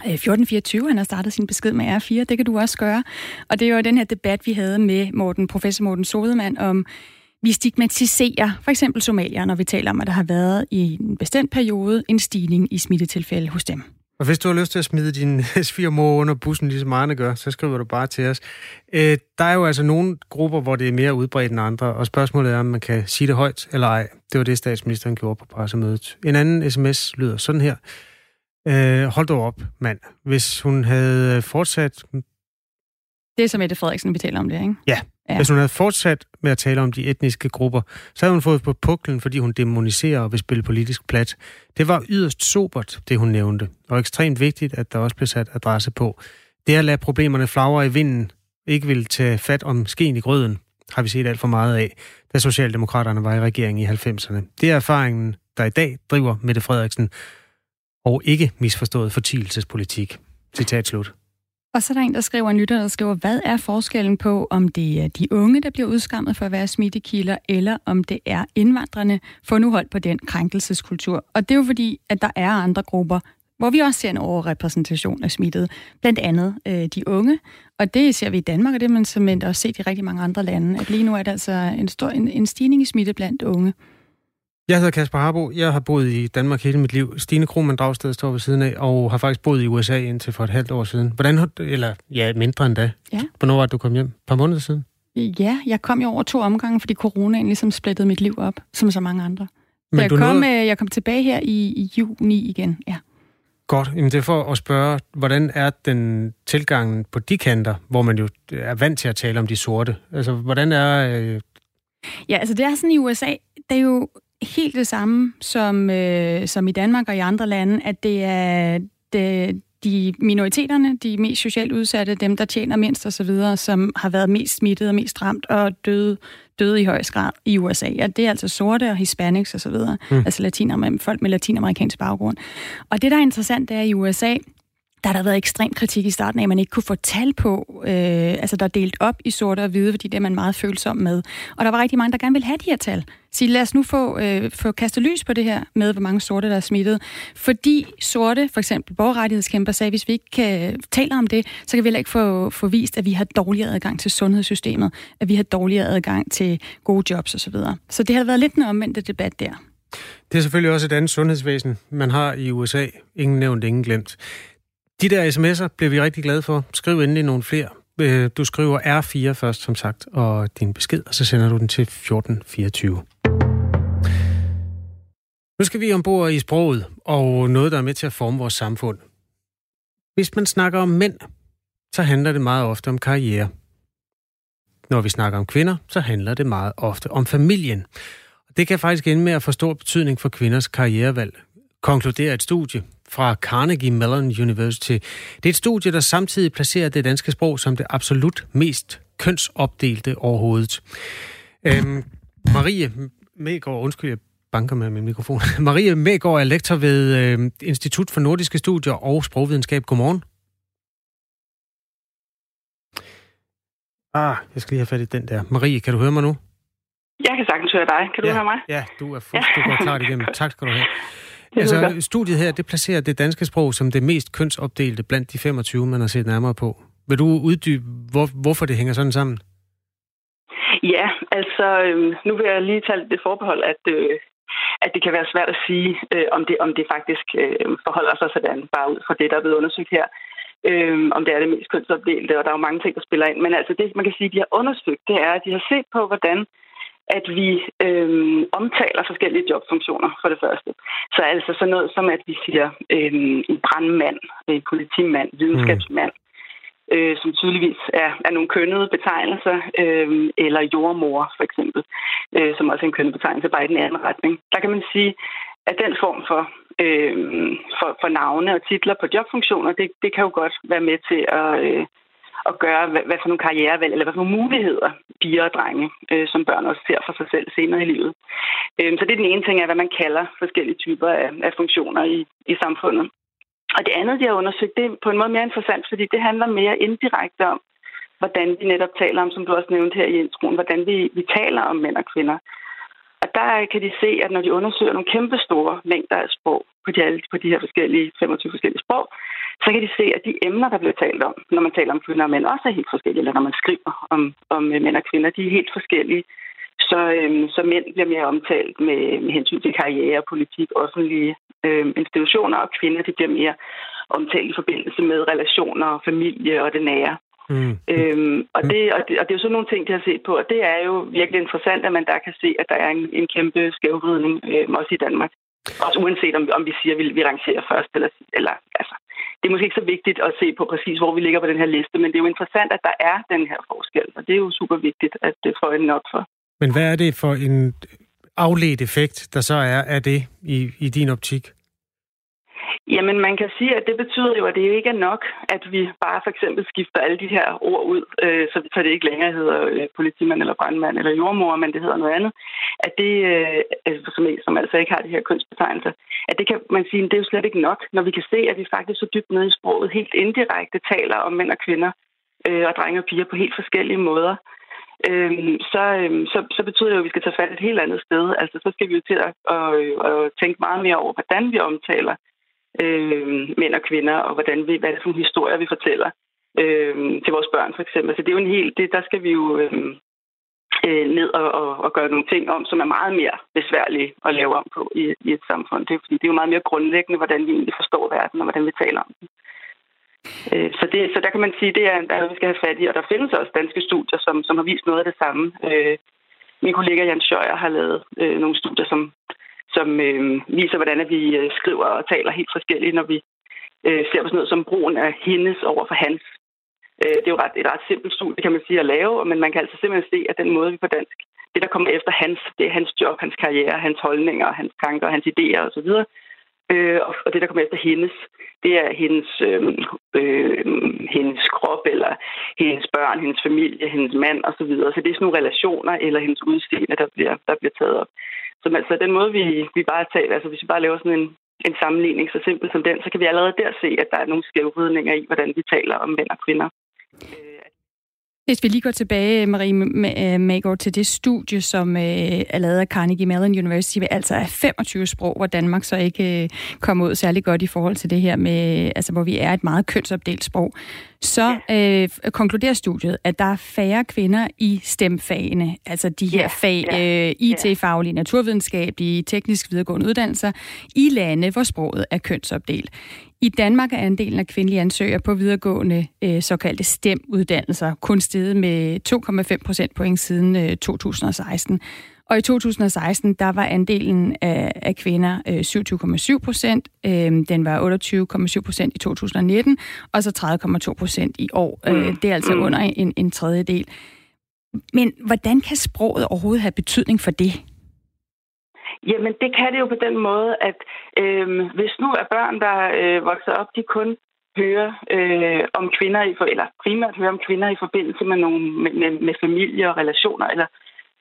S2: øh, 1424, han har startet sin besked med R4, det kan du også gøre. Og det er jo den her debat, vi havde med Morten, professor Morten Sodemann om vi stigmatiserer for eksempel somalier, når vi taler om, at der har været i en bestemt periode en stigning i smittetilfælde hos dem.
S1: Og hvis du har lyst til at smide din <laughs> svigermor under bussen, ligesom Arne gør, så skriver du bare til os. Øh, der er jo altså nogle grupper, hvor det er mere udbredt end andre, og spørgsmålet er, om man kan sige det højt eller ej. Det var det, statsministeren gjorde på pressemødet. En anden sms lyder sådan her. Øh, hold dog op, mand. Hvis hun havde fortsat...
S2: Det er som Mette Frederiksen, vi taler om det, ikke?
S1: Ja ja. Hvis hun havde fortsat med at tale om de etniske grupper, så havde hun fået på puklen, fordi hun demoniserer og vil spille politisk plat. Det var yderst sobert, det hun nævnte, og ekstremt vigtigt, at der også blev sat adresse på. Det at lade problemerne flagre i vinden, ikke vil tage fat om skeen i grøden, har vi set alt for meget af, da Socialdemokraterne var i regeringen i 90'erne. Det er erfaringen, der i dag driver Mette Frederiksen, og ikke misforstået fortielsespolitik. Citat slut.
S2: Og så er der en, der skriver en lytter, der skriver, hvad er forskellen på, om det er de unge, der bliver udskammet for at være smittekilder, eller om det er indvandrerne, for nu hold på den krænkelseskultur. Og det er jo fordi, at der er andre grupper, hvor vi også ser en overrepræsentation af smittede, blandt andet øh, de unge. Og det ser vi i Danmark, og det har man simpelthen også set i rigtig mange andre lande, at lige nu er der altså en, stor, en, en stigning i smitte blandt unge.
S1: Jeg hedder Kasper Harbo. Jeg har boet i Danmark hele mit liv. Stine Krohmann Dragsted står ved siden af, og har faktisk boet i USA indtil for et halvt år siden. Hvordan eller ja, mindre end da.
S2: Ja.
S1: Hvornår var det, du kom hjem? Et par måneder siden?
S2: Ja, jeg kom jo over to omgange, fordi coronaen ligesom splittede mit liv op, som så mange andre. Men jeg, kom, nåede... jeg kom tilbage her i, i juni igen, ja.
S1: Godt. Jamen det er for at spørge, hvordan er den tilgangen på de kanter, hvor man jo er vant til at tale om de sorte? Altså, hvordan er... Øh...
S2: Ja, altså det er sådan i USA, det er jo helt det samme som, øh, som i Danmark og i andre lande, at det er det, de minoriteterne, de mest socialt udsatte, dem der tjener mindst osv., som har været mest smittet og mest ramt og døde, døde i højst grad i USA. Og det er altså sorte og hispanics osv., mm. altså latiner, folk med latinamerikansk baggrund. Og det, der er interessant, det er i USA, der har der været ekstrem kritik i starten af, at man ikke kunne få tal på, øh, altså der er delt op i sorte og hvide, fordi det er man meget følsom med. Og der var rigtig mange, der gerne ville have de her tal. Så lad os nu få, øh, få kastet lys på det her med, hvor mange sorte, der er smittet. Fordi sorte, for eksempel borgerrettighedskæmper, sagde, at hvis vi ikke øh, kan tale om det, så kan vi heller ikke få, få vist, at vi har dårligere adgang til sundhedssystemet, at vi har dårligere adgang til gode jobs osv. Så, så det har været lidt en omvendt debat der.
S1: Det er selvfølgelig også et andet sundhedsvæsen, man har i USA. Ingen nævnt, ingen glemt. De der sms'er bliver vi rigtig glade for. Skriv endelig nogle flere. Øh, du skriver R4 først, som sagt, og din besked, og så sender du den til 1424. Nu skal vi ombord i sproget, og noget, der er med til at forme vores samfund. Hvis man snakker om mænd, så handler det meget ofte om karriere. Når vi snakker om kvinder, så handler det meget ofte om familien. Det kan faktisk ende med at få stor betydning for kvinders karrierevalg, konkluderer et studie fra Carnegie Mellon University. Det er et studie, der samtidig placerer det danske sprog som det absolut mest kønsopdelte overhovedet. Øhm, Marie Megård, undskyld, jeg banker med min mikrofon. <laughs> Marie Megård er lektor ved øh, Institut for Nordiske Studier og Sprogvidenskab. Godmorgen. Ah, jeg skal lige have fat i den der. Marie, kan du høre mig nu?
S14: Jeg kan sagtens høre dig. Kan du
S1: ja,
S14: høre mig?
S1: Ja, du er fuldt, du går klart igennem. <laughs> Tak skal du have. Altså, studiet her, det placerer det danske sprog som det mest kønsopdelte blandt de 25, man har set nærmere på. Vil du uddybe, hvor, hvorfor det hænger sådan sammen?
S14: Ja, altså, øh, nu vil jeg lige tage det forbehold, at, øh, at det kan være svært at sige, øh, om, det, om det faktisk øh, forholder sig sådan, bare ud fra det, der er blevet undersøgt her, øh, om det er det mest kønsopdelte, og der er jo mange ting, der spiller ind. Men altså, det man kan sige, de har undersøgt, det er, at de har set på, hvordan at vi øh, omtaler forskellige jobfunktioner for det første. Så altså sådan noget som, at vi siger øh, en brandmand, en politimand, videnskabsmand, mm. øh, som tydeligvis er, er nogle kønnede betegnelser, øh, eller jordmor for eksempel, øh, som også er en kønnet betegnelse, bare i den anden retning. Der kan man sige, at den form for, øh, for, for navne og titler på jobfunktioner, det, det kan jo godt være med til at... Øh, at gøre, hvad, hvad for nogle karrierevalg, eller hvad for nogle muligheder piger og drenge, øh, som børn også ser for sig selv senere i livet. Øh, så det er den ene ting af, hvad man kalder forskellige typer af, af funktioner i, i samfundet. Og det andet, de har undersøgt, det er på en måde mere interessant, fordi det handler mere indirekte om, hvordan vi netop taler om, som du også nævnte her i introen, hvordan vi, vi taler om mænd og kvinder. Og der kan de se, at når de undersøger nogle kæmpe store mængder af sprog på de, på de her forskellige 25 forskellige sprog, så kan de se, at de emner, der bliver talt om, når man taler om kvinder og mænd, også er helt forskellige, eller når man skriver om, om mænd og kvinder, de er helt forskellige. Så, øhm, så mænd bliver mere omtalt med, med hensyn til karriere, politik, offentlige øhm, institutioner, og kvinder de bliver mere omtale i forbindelse med relationer, familie og det nære. Mm. Øhm, og, det, og, det, og det er jo sådan nogle ting, de har set på, og det er jo virkelig interessant, at man der kan se, at der er en, en kæmpe skævvridning, øh, også i Danmark. Også uanset om, om vi siger, at vi, vi rangerer først, eller, eller altså, det er måske ikke så vigtigt at se på præcis, hvor vi ligger på den her liste, men det er jo interessant, at der er den her forskel, og det er jo super vigtigt at det får en op for.
S1: Men hvad er det for en afledt effekt, der så er af det i, i din optik?
S14: Jamen, man kan sige, at det betyder jo, at det ikke er nok, at vi bare for eksempel skifter alle de her ord ud, øh, så, så det ikke længere hedder øh, politimand eller brandmand eller jordmor, men det hedder noget andet. At det, øh, altså, som, som altså ikke har de her kønsbetegnelser, at det kan man sige, det er jo slet ikke nok, når vi kan se, at vi faktisk så dybt nede i sproget helt indirekte taler om mænd og kvinder øh, og drenge og piger på helt forskellige måder. Øhm, så, øhm, så, så betyder det jo, at vi skal tage fat et helt andet sted. Altså, så skal vi jo til at, at, at tænke meget mere over, hvordan vi omtaler øh, mænd og kvinder, og hvordan vi, hvad er det for nogle historier, vi fortæller øh, til vores børn, for eksempel. Så det er jo en helt, det, der skal vi jo øh, øh, ned og, og, og gøre nogle ting om, som er meget mere besværlige at lave om på i, i et samfund. Det er, fordi det er jo meget mere grundlæggende, hvordan vi egentlig forstår verden, og hvordan vi taler om den. Øh, så, det, så der kan man sige, det er der, vi skal have fat i. Og der findes også danske studier, som, som har vist noget af det samme. Øh, min kollega Jan Schøjer har lavet øh, nogle studier, som, som øh, viser, hvordan vi øh, skriver og taler helt forskelligt, når vi øh, ser på sådan noget som brugen af hendes over for hans. Øh, det er jo ret, et ret simpelt studie, kan man sige, at lave, men man kan altså simpelthen se, at den måde, vi på dansk, det der kommer efter hans, det er hans job, hans karriere, hans holdninger, hans tanker, hans idéer osv., Øh, og det, der kommer efter hendes, det er hendes, øh, øh, hendes krop, eller hendes børn, hendes familie, hendes mand osv. Så, videre. så det er sådan nogle relationer, eller hendes udseende, der bliver, der bliver taget op. Så altså, den måde, vi, vi bare taler, altså hvis vi bare laver sådan en, en sammenligning så simpel som den, så kan vi allerede der se, at der er nogle skævvridninger i, hvordan vi taler om mænd og kvinder.
S2: Hvis vi lige går tilbage, Marie Magård, til det studie, som øh, er lavet af Carnegie Mellon University, altså er 25 sprog, hvor Danmark så ikke øh, kommer ud særlig godt i forhold til det her med, altså hvor vi er et meget kønsopdelt sprog, så øh, konkluderer studiet, at der er færre kvinder i stemfagene, altså de her fag, øh, IT-faglige, naturvidenskabelige, teknisk videregående uddannelser, i lande, hvor sproget er kønsopdelt. I Danmark er andelen af kvindelige ansøgere på videregående øh, såkaldte STEM-uddannelser kun steget med 2,5 procentpoint siden øh, 2016. Og i 2016, der var andelen af, af kvinder øh, 27,7 procent. Øh, den var 28,7 procent i 2019, og så 30,2 procent i år. Øh, mm. det er altså mm. under en, en tredjedel. Men hvordan kan sproget overhovedet have betydning for det?
S14: Jamen, det kan det jo på den måde, at øh, hvis nu er børn, der øh, vokser op, de kun hører øh, om kvinder, i for, eller primært hører om kvinder i forbindelse med, nogle, med, med, med familie og relationer, eller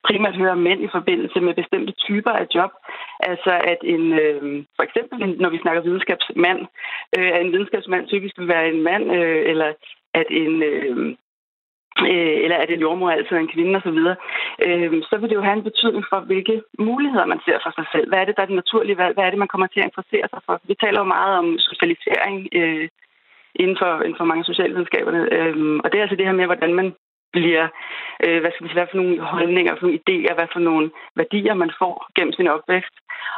S14: primært hører mænd i forbindelse med bestemte typer af job. Altså at en, øh, for eksempel når vi snakker videnskabsmand, øh, at en videnskabsmand typisk vil være en mand, øh, eller at en, øh, øh, eller er det en jordmor altid en kvinde osv., øh, så vil det jo have en betydning for, hvilke muligheder man ser for sig selv. Hvad er det, der er det naturlige valg? Hvad er det, man kommer til at interessere sig for? Vi taler jo meget om socialisering øh, inden, for, inden for mange socialvidenskaberne, øh, og det er altså det her med, hvordan man bliver, øh, hvad skal vi sige, hvad for nogle holdninger, for nogle idéer, hvad for nogle værdier man får gennem sin opvækst.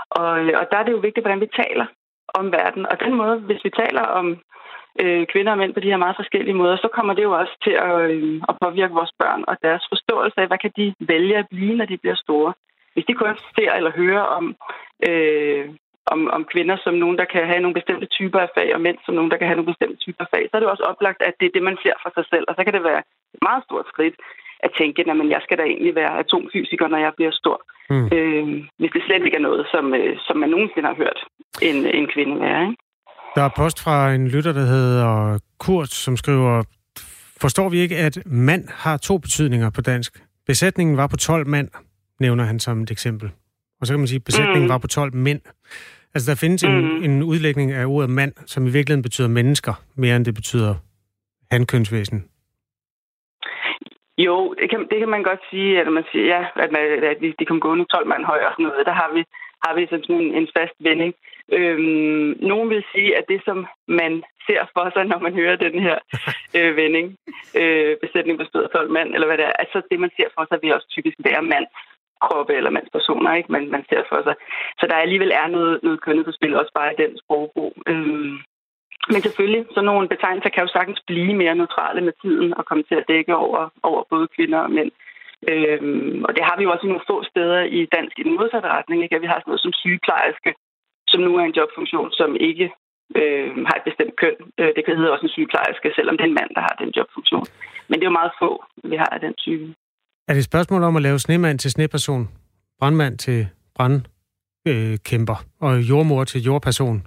S14: Og, øh, og der er det jo vigtigt, hvordan vi taler om verden. Og den måde, hvis vi taler om øh, kvinder og mænd på de her meget forskellige måder, så kommer det jo også til at, øh, at påvirke vores børn og deres forståelse af, hvad kan de vælge at blive, når de bliver store. Hvis de kun ser eller hører om, øh, om, om kvinder som nogen, der kan have nogle bestemte typer af fag, og mænd som nogen, der kan have nogle bestemte typer af fag, så er det også oplagt, at det er det, man ser for sig selv. Og så kan det være et meget stort skridt at tænke, at jeg skal da egentlig være atomfysiker, når jeg bliver stor. Mm. Øh, hvis det slet ikke er noget, som, øh, som man nogensinde har hørt en, en kvinde være. Ikke?
S1: Der er post fra en lytter, der hedder Kurt, som skriver, forstår vi ikke, at mand har to betydninger på dansk? Besætningen var på 12 mand, nævner han som et eksempel. Og så kan man sige, at besætningen mm. var på 12 mænd. Altså, der findes mm. en, en udlægning af ordet mand, som i virkeligheden betyder mennesker, mere end det betyder hankønsvæsen.
S14: Jo, det kan, det kan man godt sige, at man siger, ja, at, man, at de, de kom gående 12 mand højere og sådan noget. Der har vi, har vi sådan en, en fast vending. Øhm, nogen vil sige, at det, som man ser for sig, når man hører den her <laughs> øh, vending, øh, besætning bestået af 12 mand, eller hvad det er, altså det, man ser for sig, vil også typisk være mands kroppe eller mandspersoner, ikke? Man, man ser for sig. Så der alligevel er noget, noget kønnet på spil, også bare i den sprogbrug. Øhm, Men selvfølgelig, så nogle betegnelser kan jo sagtens blive mere neutrale med tiden og komme til at dække over, over både kvinder og mænd. Øhm, og det har vi jo også i nogle få steder i dansk i den modsatte retning. Ikke? At vi har sådan noget som sygeplejerske, som nu er en jobfunktion, som ikke øh, har et bestemt køn. Øh, det kan hedde også en sygeplejerske, selvom det er en mand, der har den jobfunktion. Men det er jo meget få, vi har af den type.
S1: Er det et spørgsmål om at lave snemand til sneperson, brandmand til brandkæmper øh, og jordmor til jordperson,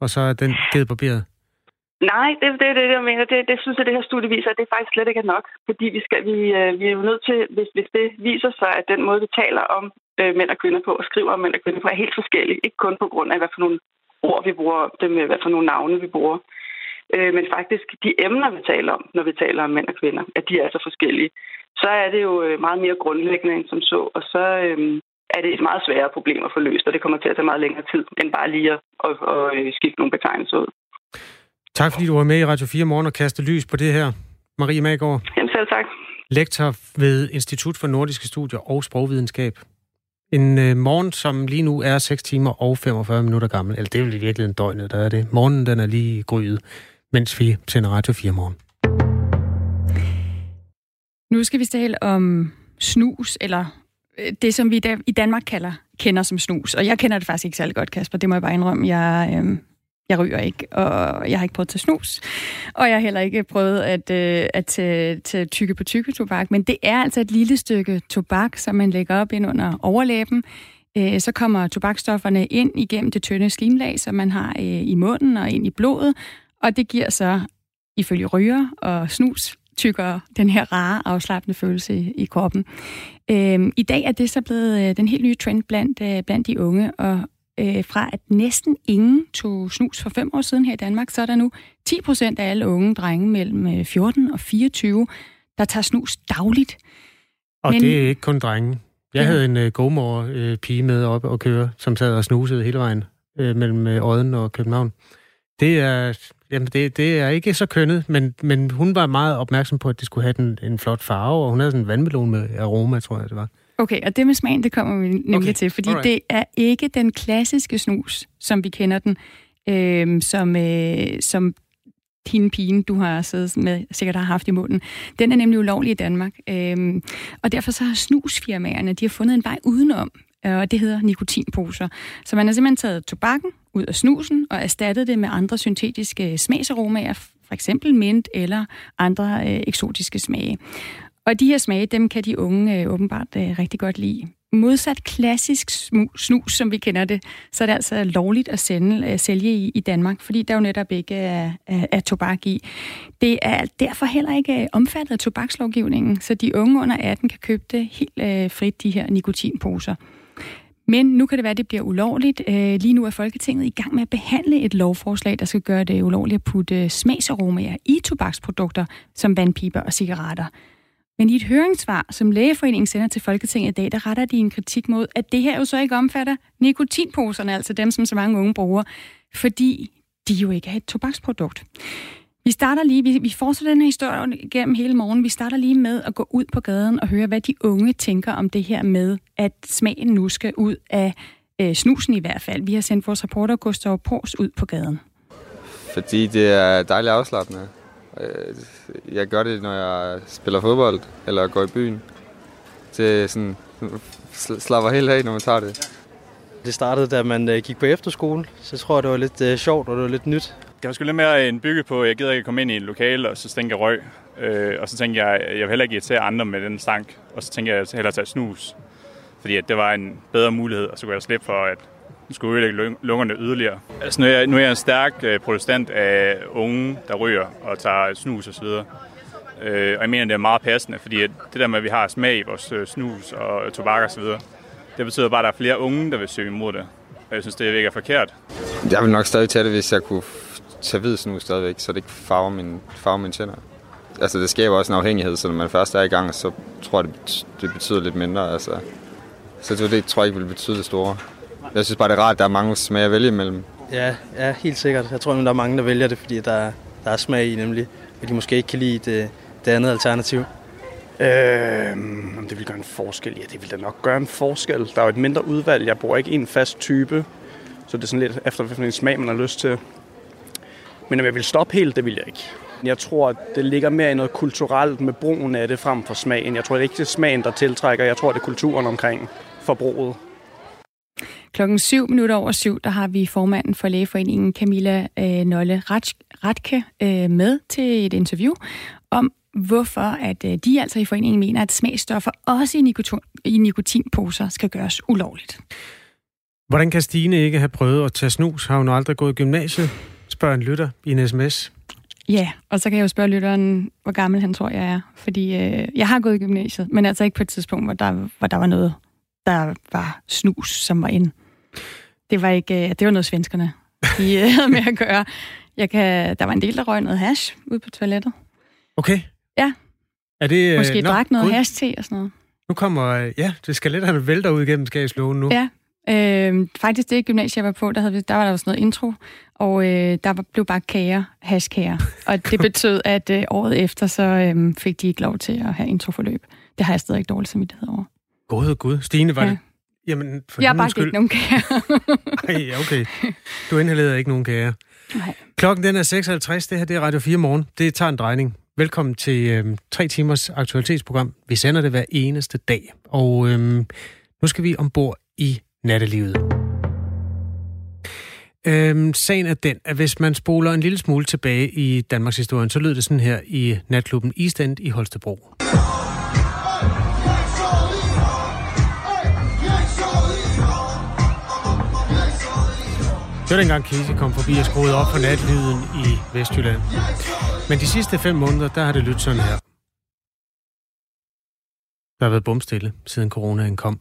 S1: og så er den givet barberet?
S14: Nej, det, det er det, jeg mener. Det, det synes jeg, det her studie viser, at det faktisk slet ikke er nok. Fordi vi, skal, vi, øh, vi er jo nødt til, hvis, hvis det viser sig, at den måde, vi taler om øh, mænd og kvinder på, og skriver om mænd og kvinder på, er helt forskellig. Ikke kun på grund af, hvad for nogle ord vi bruger, det med, hvad for nogle navne vi bruger. Øh, men faktisk de emner, vi taler om, når vi taler om mænd og kvinder, at de er så forskellige. Så er det jo øh, meget mere grundlæggende end som så, og så øh, er det et meget sværere problem at få løst, og det kommer til at tage meget længere tid, end bare lige at, at, at, at skifte nogle betegnelser ud.
S1: Tak fordi du var med i Radio 4 morgen og kaste lys på det her. Marie Magård.
S14: Jamen selv tak.
S1: Lektor ved Institut for Nordiske Studier og Sprogvidenskab. En øh, morgen, som lige nu er 6 timer og 45 minutter gammel. Eller det er vel i virkeligheden døgnet, der er det. Morgenen, den er lige gryet, mens vi sender Radio 4 morgen.
S2: Nu skal vi tale om snus, eller øh, det, som vi i Danmark kalder, kender som snus. Og jeg kender det faktisk ikke særlig godt, Kasper. Det må jeg bare indrømme. Jeg, øh, jeg ryger ikke, og jeg har ikke prøvet at tage snus, og jeg har heller ikke prøvet at, øh, at tage, tage tykke på tykke tobak, men det er altså et lille stykke tobak, som man lægger op ind under overlæben. Øh, så kommer tobakstofferne ind igennem det tynde slimlag, som man har øh, i munden og ind i blodet, og det giver så, ifølge ryger og snus, tykker den her rare, afslappende følelse i, i kroppen. Øh, I dag er det så blevet øh, den helt nye trend blandt, øh, blandt de unge, og øh, fra at næsten ingen tog snus for fem år siden her i Danmark, så er der nu 10 procent af alle unge drenge mellem 14 øh, og 24, der tager snus dagligt.
S1: Og Men... det er ikke kun drenge. Jeg ja. havde en uh, godmor-pige uh, med op og køre, som sad og snusede hele vejen uh, mellem uh, Odden og København. Det er, jamen det, det er ikke så kønnet, men, men hun var meget opmærksom på, at det skulle have den, en flot farve, og hun havde sådan en vandmelon med aroma, tror jeg det var.
S2: Okay, og det med smagen, det kommer vi nemlig okay. til, fordi Alright. det er ikke den klassiske snus, som vi kender den, øh, som, øh, som hende pigen, du har siddet med, sikkert har haft i munden. Den er nemlig ulovlig i Danmark. Øh, og derfor så har snusfirmaerne, de har fundet en vej udenom, øh, og det hedder nikotinposer. Så man har simpelthen taget tobakken ud af snusen og erstattet det med andre syntetiske smagsaromaer, for eksempel mint eller andre øh, eksotiske smage. Og de her smage, dem kan de unge øh, åbenbart øh, rigtig godt lide. Modsat klassisk snus, som vi kender det, så er det altså lovligt at sende, øh, sælge i, i Danmark, fordi der jo netop ikke er, er, er tobak i. Det er derfor heller ikke øh, omfattet af tobakslovgivningen, så de unge under 18 kan købe det helt øh, frit, de her nikotinposer. Men nu kan det være, at det bliver ulovligt. Øh, lige nu er Folketinget i gang med at behandle et lovforslag, der skal gøre det ulovligt at putte smagsaromaer i tobaksprodukter som vandpiber og cigaretter. Men i et høringssvar, som Lægeforeningen sender til Folketinget i dag, der retter de en kritik mod, at det her jo så ikke omfatter nikotinposerne, altså dem, som så mange unge bruger, fordi de jo ikke er et tobaksprodukt. Vi starter lige, vi, vi fortsætter den her historie gennem hele morgen. Vi starter lige med at gå ud på gaden og høre, hvad de unge tænker om det her med, at smagen nu skal ud af øh, snusen i hvert fald. Vi har sendt vores reporter Gustav Pors ud på gaden.
S15: Fordi det er dejligt afslappende. Øh, jeg gør det, når jeg spiller fodbold eller går i byen. Det sådan, slapper helt af, når man tager det.
S16: Det startede, da man øh, gik på efterskole, så tror jeg, det var lidt uh, sjovt, og det var lidt nyt.
S17: Det var sgu lidt mere en bygge på, at jeg gider ikke komme ind i et lokale, og så jeg røg. Øh, og så tænker jeg, jeg vil heller ikke irritere andre med den stank. Og så tænker jeg hellere tage snus. Fordi at det var en bedre mulighed, og så kunne jeg slippe for, at skulle ødelægge lungerne yderligere. Altså, nu, er jeg, nu er jeg en stærk øh, protestant af unge, der ryger og tager snus osv. Øh, og jeg mener, det er meget passende, fordi det der med, at vi har smag i vores øh, snus og øh, tobak osv., det betyder bare, at der er flere unge, der vil søge imod det. Og jeg synes, det er virkelig forkert.
S15: Jeg vil nok stadig tage det, hvis jeg kunne tage hvid snus stadigvæk, så det ikke farver min, farver mine tænder. Altså, det skaber også en afhængighed, så når man først er i gang, så tror jeg, det betyder lidt mindre. Altså. Så det tror jeg ikke vil betyde det store. Jeg synes bare, det er rart, at der er mange smage at vælge imellem.
S16: Ja, ja, helt sikkert. Jeg tror, at der er mange, der vælger det, fordi der, der er smag i nemlig. Og de måske ikke kan lide det, det andet alternativ.
S18: Øh, om det vil gøre en forskel? Ja, det vil da nok gøre en forskel. Der er jo et mindre udvalg. Jeg bruger ikke en fast type. Så det er sådan lidt efter, hvilken smag man har lyst til. Men om jeg vil stoppe helt, det vil jeg ikke. Jeg tror, at det ligger mere i noget kulturelt med brugen af det frem for smagen. Jeg tror det ikke, det er smagen, der tiltrækker. Jeg tror, det er kulturen omkring forbruget.
S2: Klokken syv minutter over syv, der har vi formanden for Lægeforeningen Camilla øh, Nolle Ratke øh, med til et interview om, hvorfor at øh, de altså i foreningen mener, at smagsstoffer også i, nikotin, i nikotinposer skal gøres ulovligt.
S1: Hvordan kan Stine ikke have prøvet at tage snus? Har hun aldrig gået i gymnasiet? Spørger en lytter i en sms.
S2: Ja, og så kan jeg jo spørge lytteren, hvor gammel han tror, jeg er. Fordi øh, jeg har gået i gymnasiet, men altså ikke på et tidspunkt, hvor der, hvor der var noget, der var snus, som var ind. Det var ikke, øh, det var noget svenskerne, de øh, <laughs> havde med at gøre. Jeg kan, der var en del, der røg noget hash ude på toilettet.
S1: Okay.
S2: Ja.
S1: Er det,
S2: Måske
S1: øh, nå,
S2: drak noget hash-te og sådan noget.
S1: Nu kommer, ja, det skal lidt have vælter ud igennem skabslågen nu.
S2: Ja, øh, faktisk det gymnasie, jeg var på, der, havde vi, der var der jo sådan noget intro, og øh, der var, blev bare kager, hashkager. <laughs> Og det betød, at øh, året efter, så øh, fik de ikke lov til at have introforløb. Det har jeg stadig ikke dårligt samvittighed over.
S1: Gud, gud. Stine, var
S2: Ja.
S1: det? Jamen, for
S2: jeg har bare ikke nogen kager. <laughs>
S1: Ej, okay. Du inhalerede ikke nogen kager.
S2: Nej.
S1: Klokken den er 56. Det her det er Radio 4 morgen. Det tager en drejning. Velkommen til øhm, tre timers aktualitetsprogram. Vi sender det hver eneste dag. Og øhm, nu skal vi ombord i nattelivet. Øhm, sagen er den, at hvis man spoler en lille smule tilbage i Danmarks historie, så lød det sådan her i natklubben East End i Holstebro. Det var dengang Casey kom forbi og skruede op for natlyden i Vestjylland. Men de sidste fem måneder, der har det lyttet sådan her. Der har været bumstille, siden coronaen kom.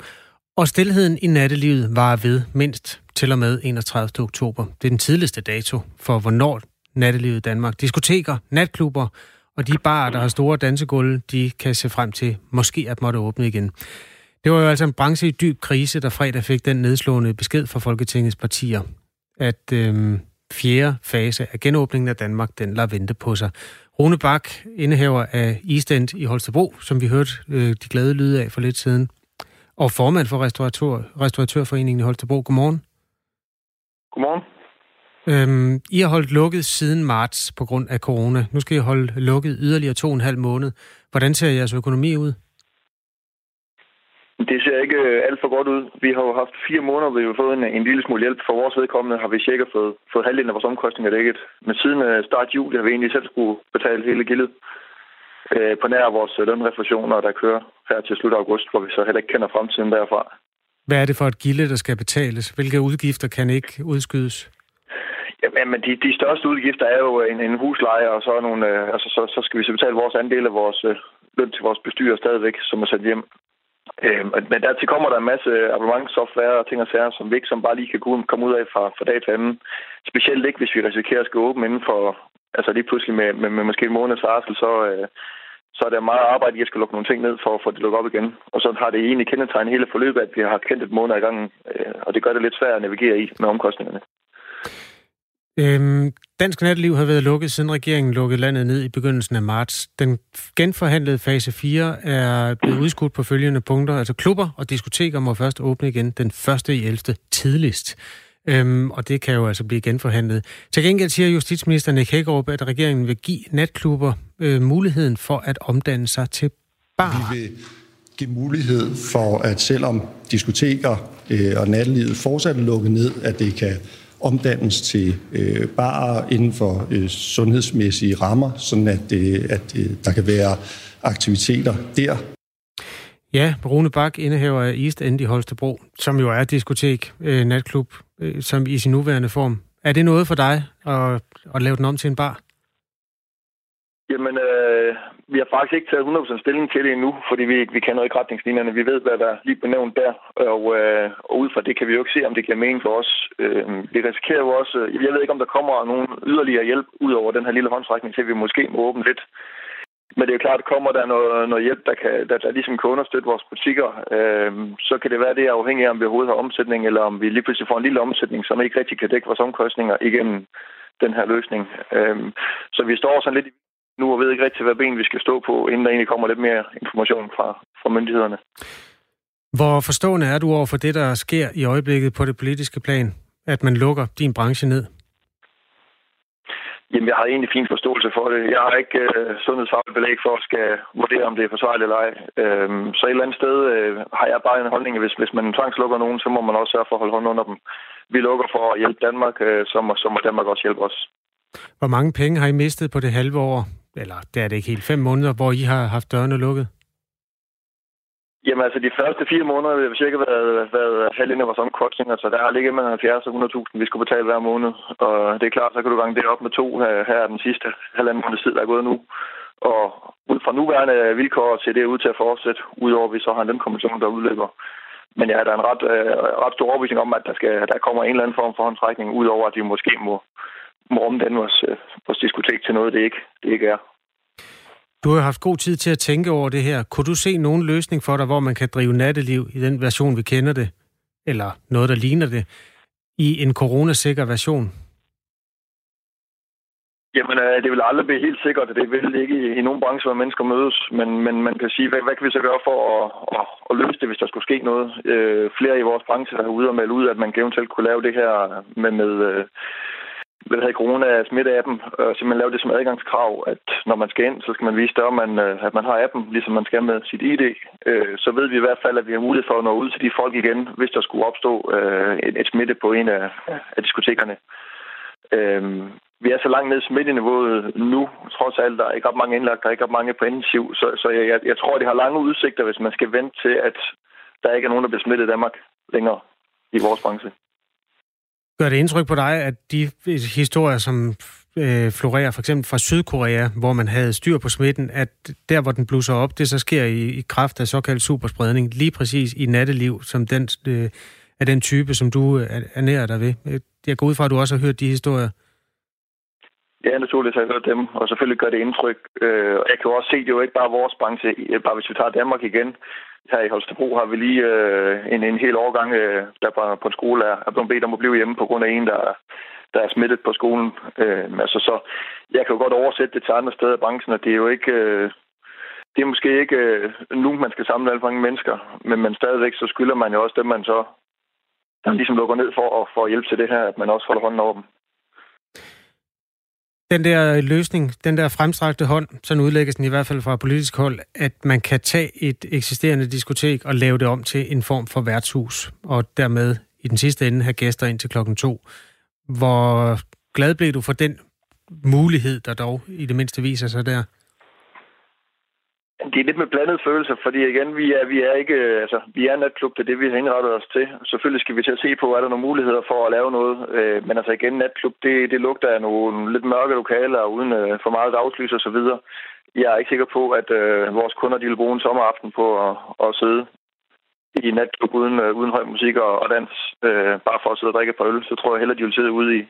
S1: Og stillheden i nattelivet var ved mindst til og med 31. oktober. Det er den tidligste dato for, hvornår nattelivet i Danmark, diskoteker, natklubber og de barer, der har store dansegulve, de kan se frem til måske at måtte åbne igen. Det var jo altså en branche i dyb krise, der fredag fik den nedslående besked fra Folketingets partier, at øhm, fjerde fase af genåbningen af Danmark, den lader vente på sig. Rune Bak, indehaver af East End i Holstebro, som vi hørte øh, de glade lyde af for lidt siden, og formand for Restauratør, Restauratørforeningen i Holstebro. Godmorgen.
S19: Godmorgen.
S1: Øhm, I har holdt lukket siden marts på grund af corona. Nu skal I holde lukket yderligere to og en halv måned. Hvordan ser jeres økonomi ud?
S19: Det ser ikke øh, alt for godt ud. Vi har jo haft fire måneder, hvor vi har fået en, en lille smule hjælp. For vores vedkommende har vi cirka fået, fået halvdelen af vores omkostninger dækket. Men siden øh, start juli har vi egentlig selv skulle betale hele gildet øh, på nær vores øh, lønrefusioner, der kører her til slut af august, hvor vi så heller ikke kender fremtiden derfra.
S1: Hvad er det for et gilde, der skal betales? Hvilke udgifter kan ikke udskydes?
S19: Jamen, de, de største udgifter er jo en, en husleje, og så, er nogle, øh, altså, så, så skal vi så betale vores andel af vores øh, løn til vores bestyrer stadigvæk, som er sat hjem. Øh, men dertil kommer der en masse abonnementssoftware og ting og sager, som vi ikke som bare lige kan komme ud af fra, fra dag til anden. Specielt ikke, hvis vi risikerer at skal åbne inden for, altså lige pludselig med, med, med måske en måneds varsel, så, øh, så er der meget arbejde i at skal lukke nogle ting ned for at få det lukket op igen. Og så har det egentlig kendetegnet hele forløbet, at vi har kendt et måned i gangen, øh, og det gør det lidt svært at navigere i med omkostningerne.
S1: Øhm, Dansk Natteliv har været lukket, siden regeringen lukkede landet ned i begyndelsen af marts. Den genforhandlede fase 4 er blevet udskudt på følgende punkter. Altså klubber og diskoteker må først åbne igen den 1. i 11. tidligst. Øhm, og det kan jo altså blive genforhandlet. Til gengæld siger justitsminister Nick Hækkerup, at regeringen vil give natklubber øh, muligheden for at omdanne sig til bar.
S20: Vi vil give mulighed for, at selvom diskoteker øh, og nattelivet fortsat er lukket ned, at det kan omdannes til øh, barer inden for øh, sundhedsmæssige rammer, sådan at, øh, at øh, der kan være aktiviteter der.
S1: Ja, Rune Bak, indehaver af East End i Holstebro, som jo er diskotek, øh, natklub, øh, som i sin nuværende form. Er det noget for dig at, at lave den om til en bar?
S19: Jamen, øh, vi har faktisk ikke taget 100% stilling til det endnu, fordi vi, vi kender ikke retningslinjerne. Vi ved, hvad der er lige benævnt der, og, øh, og ud fra det kan vi jo ikke se, om det giver mening for os. Øh, vi risikerer jo også, øh, jeg ved ikke, om der kommer nogen yderligere hjælp ud over den her lille håndsrækning til, vi måske må åbne lidt. Men det er jo klart, at kommer der noget, noget hjælp, der, kan, der, der ligesom kan understøtte vores butikker, øh, så kan det være, det er afhængigt af, om vi overhovedet har omsætning, eller om vi lige pludselig får en lille omsætning, som ikke rigtig kan dække vores omkostninger igennem den her løsning. Øh, så vi står sådan lidt i nu og ved ikke rigtig, hvad ben vi skal stå på, inden der egentlig kommer lidt mere information fra, fra myndighederne.
S1: Hvor forstående er du over for det, der sker i øjeblikket på det politiske plan, at man lukker din branche ned?
S19: Jamen, jeg har egentlig fin forståelse for det. Jeg har ikke øh, sundhedsfagligt belæg for at skal vurdere, om det er forsvarligt eller ej. Øhm, så et eller andet sted øh, har jeg bare en holdning, at hvis, hvis man tvangslukker nogen, så må man også sørge for at holde hånden under dem. Vi lukker for at hjælpe Danmark, øh, så, må, så må Danmark også hjælpe os.
S1: Hvor mange penge har I mistet på det halve år, eller det er det ikke helt, fem måneder, hvor I har haft dørene lukket?
S19: Jamen altså, de første fire måneder har cirka været, været halvdelen af vores omkostninger, så der har ligget mellem 70 og 100.000, vi skulle betale hver måned. Og det er klart, så kan du gange det op med to her, her den sidste halvanden måned tid, der er gået nu. Og ud fra nuværende vilkår ser det ud til at fortsætte, udover at vi så har en lønkommission, der udløber. Men ja, der er en ret, øh, ret stor overbevisning om, at der, skal, der kommer en eller anden form for håndtrækning, udover at de måske må, omdanne vores, øh, vores diskotek til noget, det ikke, det ikke er.
S1: Du har haft god tid til at tænke over det her. Kunne du se nogen løsning for dig, hvor man kan drive natteliv i den version, vi kender det, eller noget, der ligner det, i en coronasikker version?
S19: Jamen, øh, det vil aldrig blive helt sikkert. Det vil ikke i, i nogen branche, hvor mennesker mødes. Men, men man kan sige, hvad, hvad kan vi så gøre for at, at, at løse det, hvis der skulle ske noget? Øh, flere i vores branche er ude og melde ud, at man eventuelt kunne lave det her med, med øh, hvad have corona smitte-appen, og simpelthen lave det som adgangskrav, at når man skal ind, så skal man vise, der, man, øh, at man har appen, ligesom man skal med sit ID. Øh, så ved vi i hvert fald, at vi har mulighed for at nå ud til de folk igen, hvis der skulle opstå øh, et smitte på en af, af diskotekerne. Øhm, vi er så langt ned i smitteniveauet nu, trods alt. Der er ikke ret mange indlagt, der er ikke ret mange på intensiv. Så, så jeg, jeg tror, det har lange udsigter, hvis man skal vente til, at der ikke er nogen, der bliver smittet i Danmark længere i vores branche.
S1: Gør det indtryk på dig, at de øh, historier, som øh, florerer for eksempel fra Sydkorea, hvor man havde styr på smitten, at der, hvor den blusser op, det så sker i, i kraft af såkaldt superspredning, lige præcis i natteliv, som den, øh, af den type, som du øh, ernærer dig ved. Øh, jeg går ud fra, at du også har hørt de historier.
S19: Ja, naturligvis har jeg hørt dem, og selvfølgelig gør det indtryk. Øh, jeg kan jo også se, det er jo ikke bare vores branche, øh, bare hvis vi tager Danmark igen, her i Holstebro har vi lige øh, en, en hel årgang, øh, der på, på en skole er, er blevet bedt om at blive hjemme på grund af en, der, der er smittet på skolen. Øh, altså, så jeg kan jo godt oversætte det til andre steder i branchen, og det er jo ikke... Øh, det er måske ikke øh, nu, man skal samle alle mange mennesker, men, man stadigvæk så skylder man jo også dem, man så der ligesom lukker ned for at, for at hjælpe til det her, at man også holder hånden over dem
S1: den der løsning, den der fremstrakte hånd, sådan udlægges den i hvert fald fra politisk hold, at man kan tage et eksisterende diskotek og lave det om til en form for værtshus, og dermed i den sidste ende have gæster ind til klokken to. Hvor glad blev du for den mulighed, der dog i det mindste viser sig der?
S19: Det er lidt med blandede følelser, fordi igen, vi er, vi er ikke, øh, altså, vi er natklub, det er det, vi har indrettet os til. Selvfølgelig skal vi til at se på, er der nogle muligheder for at lave noget. Øh, men altså igen, natklub, det, det lugter af nogle lidt mørke lokaler, uden øh, for meget dagslys og så videre. Jeg er ikke sikker på, at øh, vores kunder de vil bruge en sommeraften på at, at sidde i natklub uden, øh, uden høj musik og, og dans, øh, bare for at sidde og drikke et par øl, så tror jeg hellere, de vil sidde ude i,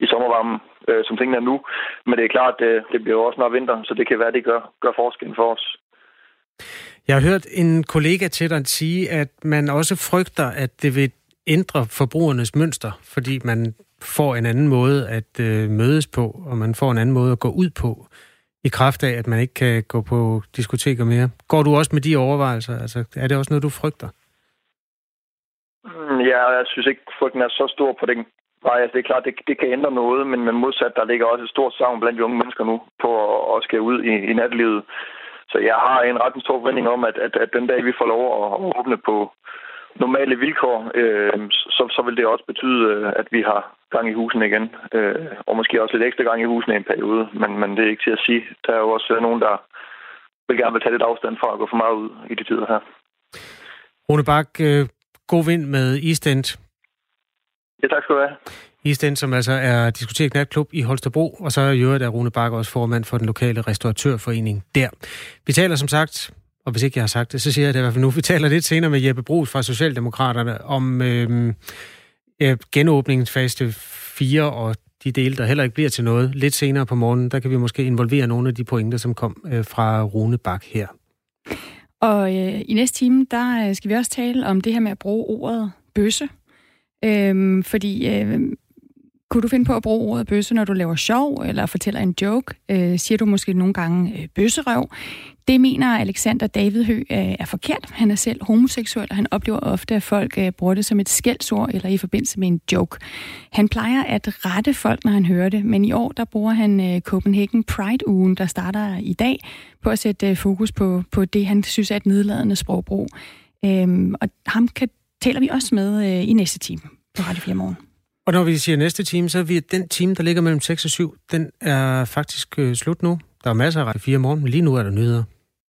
S19: i sommervarmen, øh, som tingene er nu. Men det er klart, det, det bliver jo også snart vinter, så det kan være, det gør, gør forskellen for os.
S1: Jeg har hørt en kollega til dig sige, at man også frygter, at det vil ændre forbrugernes mønster, fordi man får en anden måde at øh, mødes på, og man får en anden måde at gå ud på, i kraft af, at man ikke kan gå på diskoteker mere. Går du også med de overvejelser? Altså, er det også noget, du frygter?
S19: Mm, ja, jeg synes ikke, frygten er så stor på den vej. Altså, det er klart, det, det kan ændre noget, men, men modsat, der ligger også et stort savn blandt de unge mennesker nu på at, at skal ud i, i natlivet. Så jeg har en ret stor forventning om, at, at, at den dag, vi får lov at åbne på normale vilkår, øh, så, så vil det også betyde, at vi har gang i husen igen. Øh, og måske også lidt ekstra gang i husen i en periode. Men, men det er ikke til at sige. Der er jo også nogen, der vil gerne vil tage lidt afstand fra at gå for meget ud i de tider her.
S1: Rune Bak, øh, god vind med East End.
S19: Ja, tak skal du have.
S1: East som altså er diskotek natklub i Holstebro, og så i øvrigt er Rune Bakker også formand for den lokale restauratørforening der. Vi taler som sagt, og hvis ikke jeg har sagt det, så siger jeg det i hvert fald nu, vi taler lidt senere med Jeppe Brugs fra Socialdemokraterne om øh, genåbningens faste 4 og de dele, der heller ikke bliver til noget. Lidt senere på morgenen, der kan vi måske involvere nogle af de pointer, som kom øh, fra Rune Bak her.
S2: Og øh, i næste time, der øh, skal vi også tale om det her med at bruge ordet bøsse. Øhm, fordi øh, kunne du finde på at bruge ordet bøsse, når du laver sjov eller fortæller en joke? Øh, siger du måske nogle gange øh, bøsserøv? Det mener Alexander David Hø øh, er forkert. Han er selv homoseksuel, og han oplever ofte, at folk øh, bruger det som et skældsord eller i forbindelse med en joke. Han plejer at rette folk, når han hører det, men i år der bruger han øh, Copenhagen Pride-ugen, der starter i dag, på at sætte øh, fokus på, på det, han synes er et nedladende sprogbrug. Øhm, og ham kan, taler vi også med øh, i næste time på Radio 4 Morgen.
S1: Og når vi siger næste time, så er vi den time, der ligger mellem 6 og 7, den er faktisk øh, slut nu. Der er masser af Radio 4 morgen, men lige nu er der nyheder.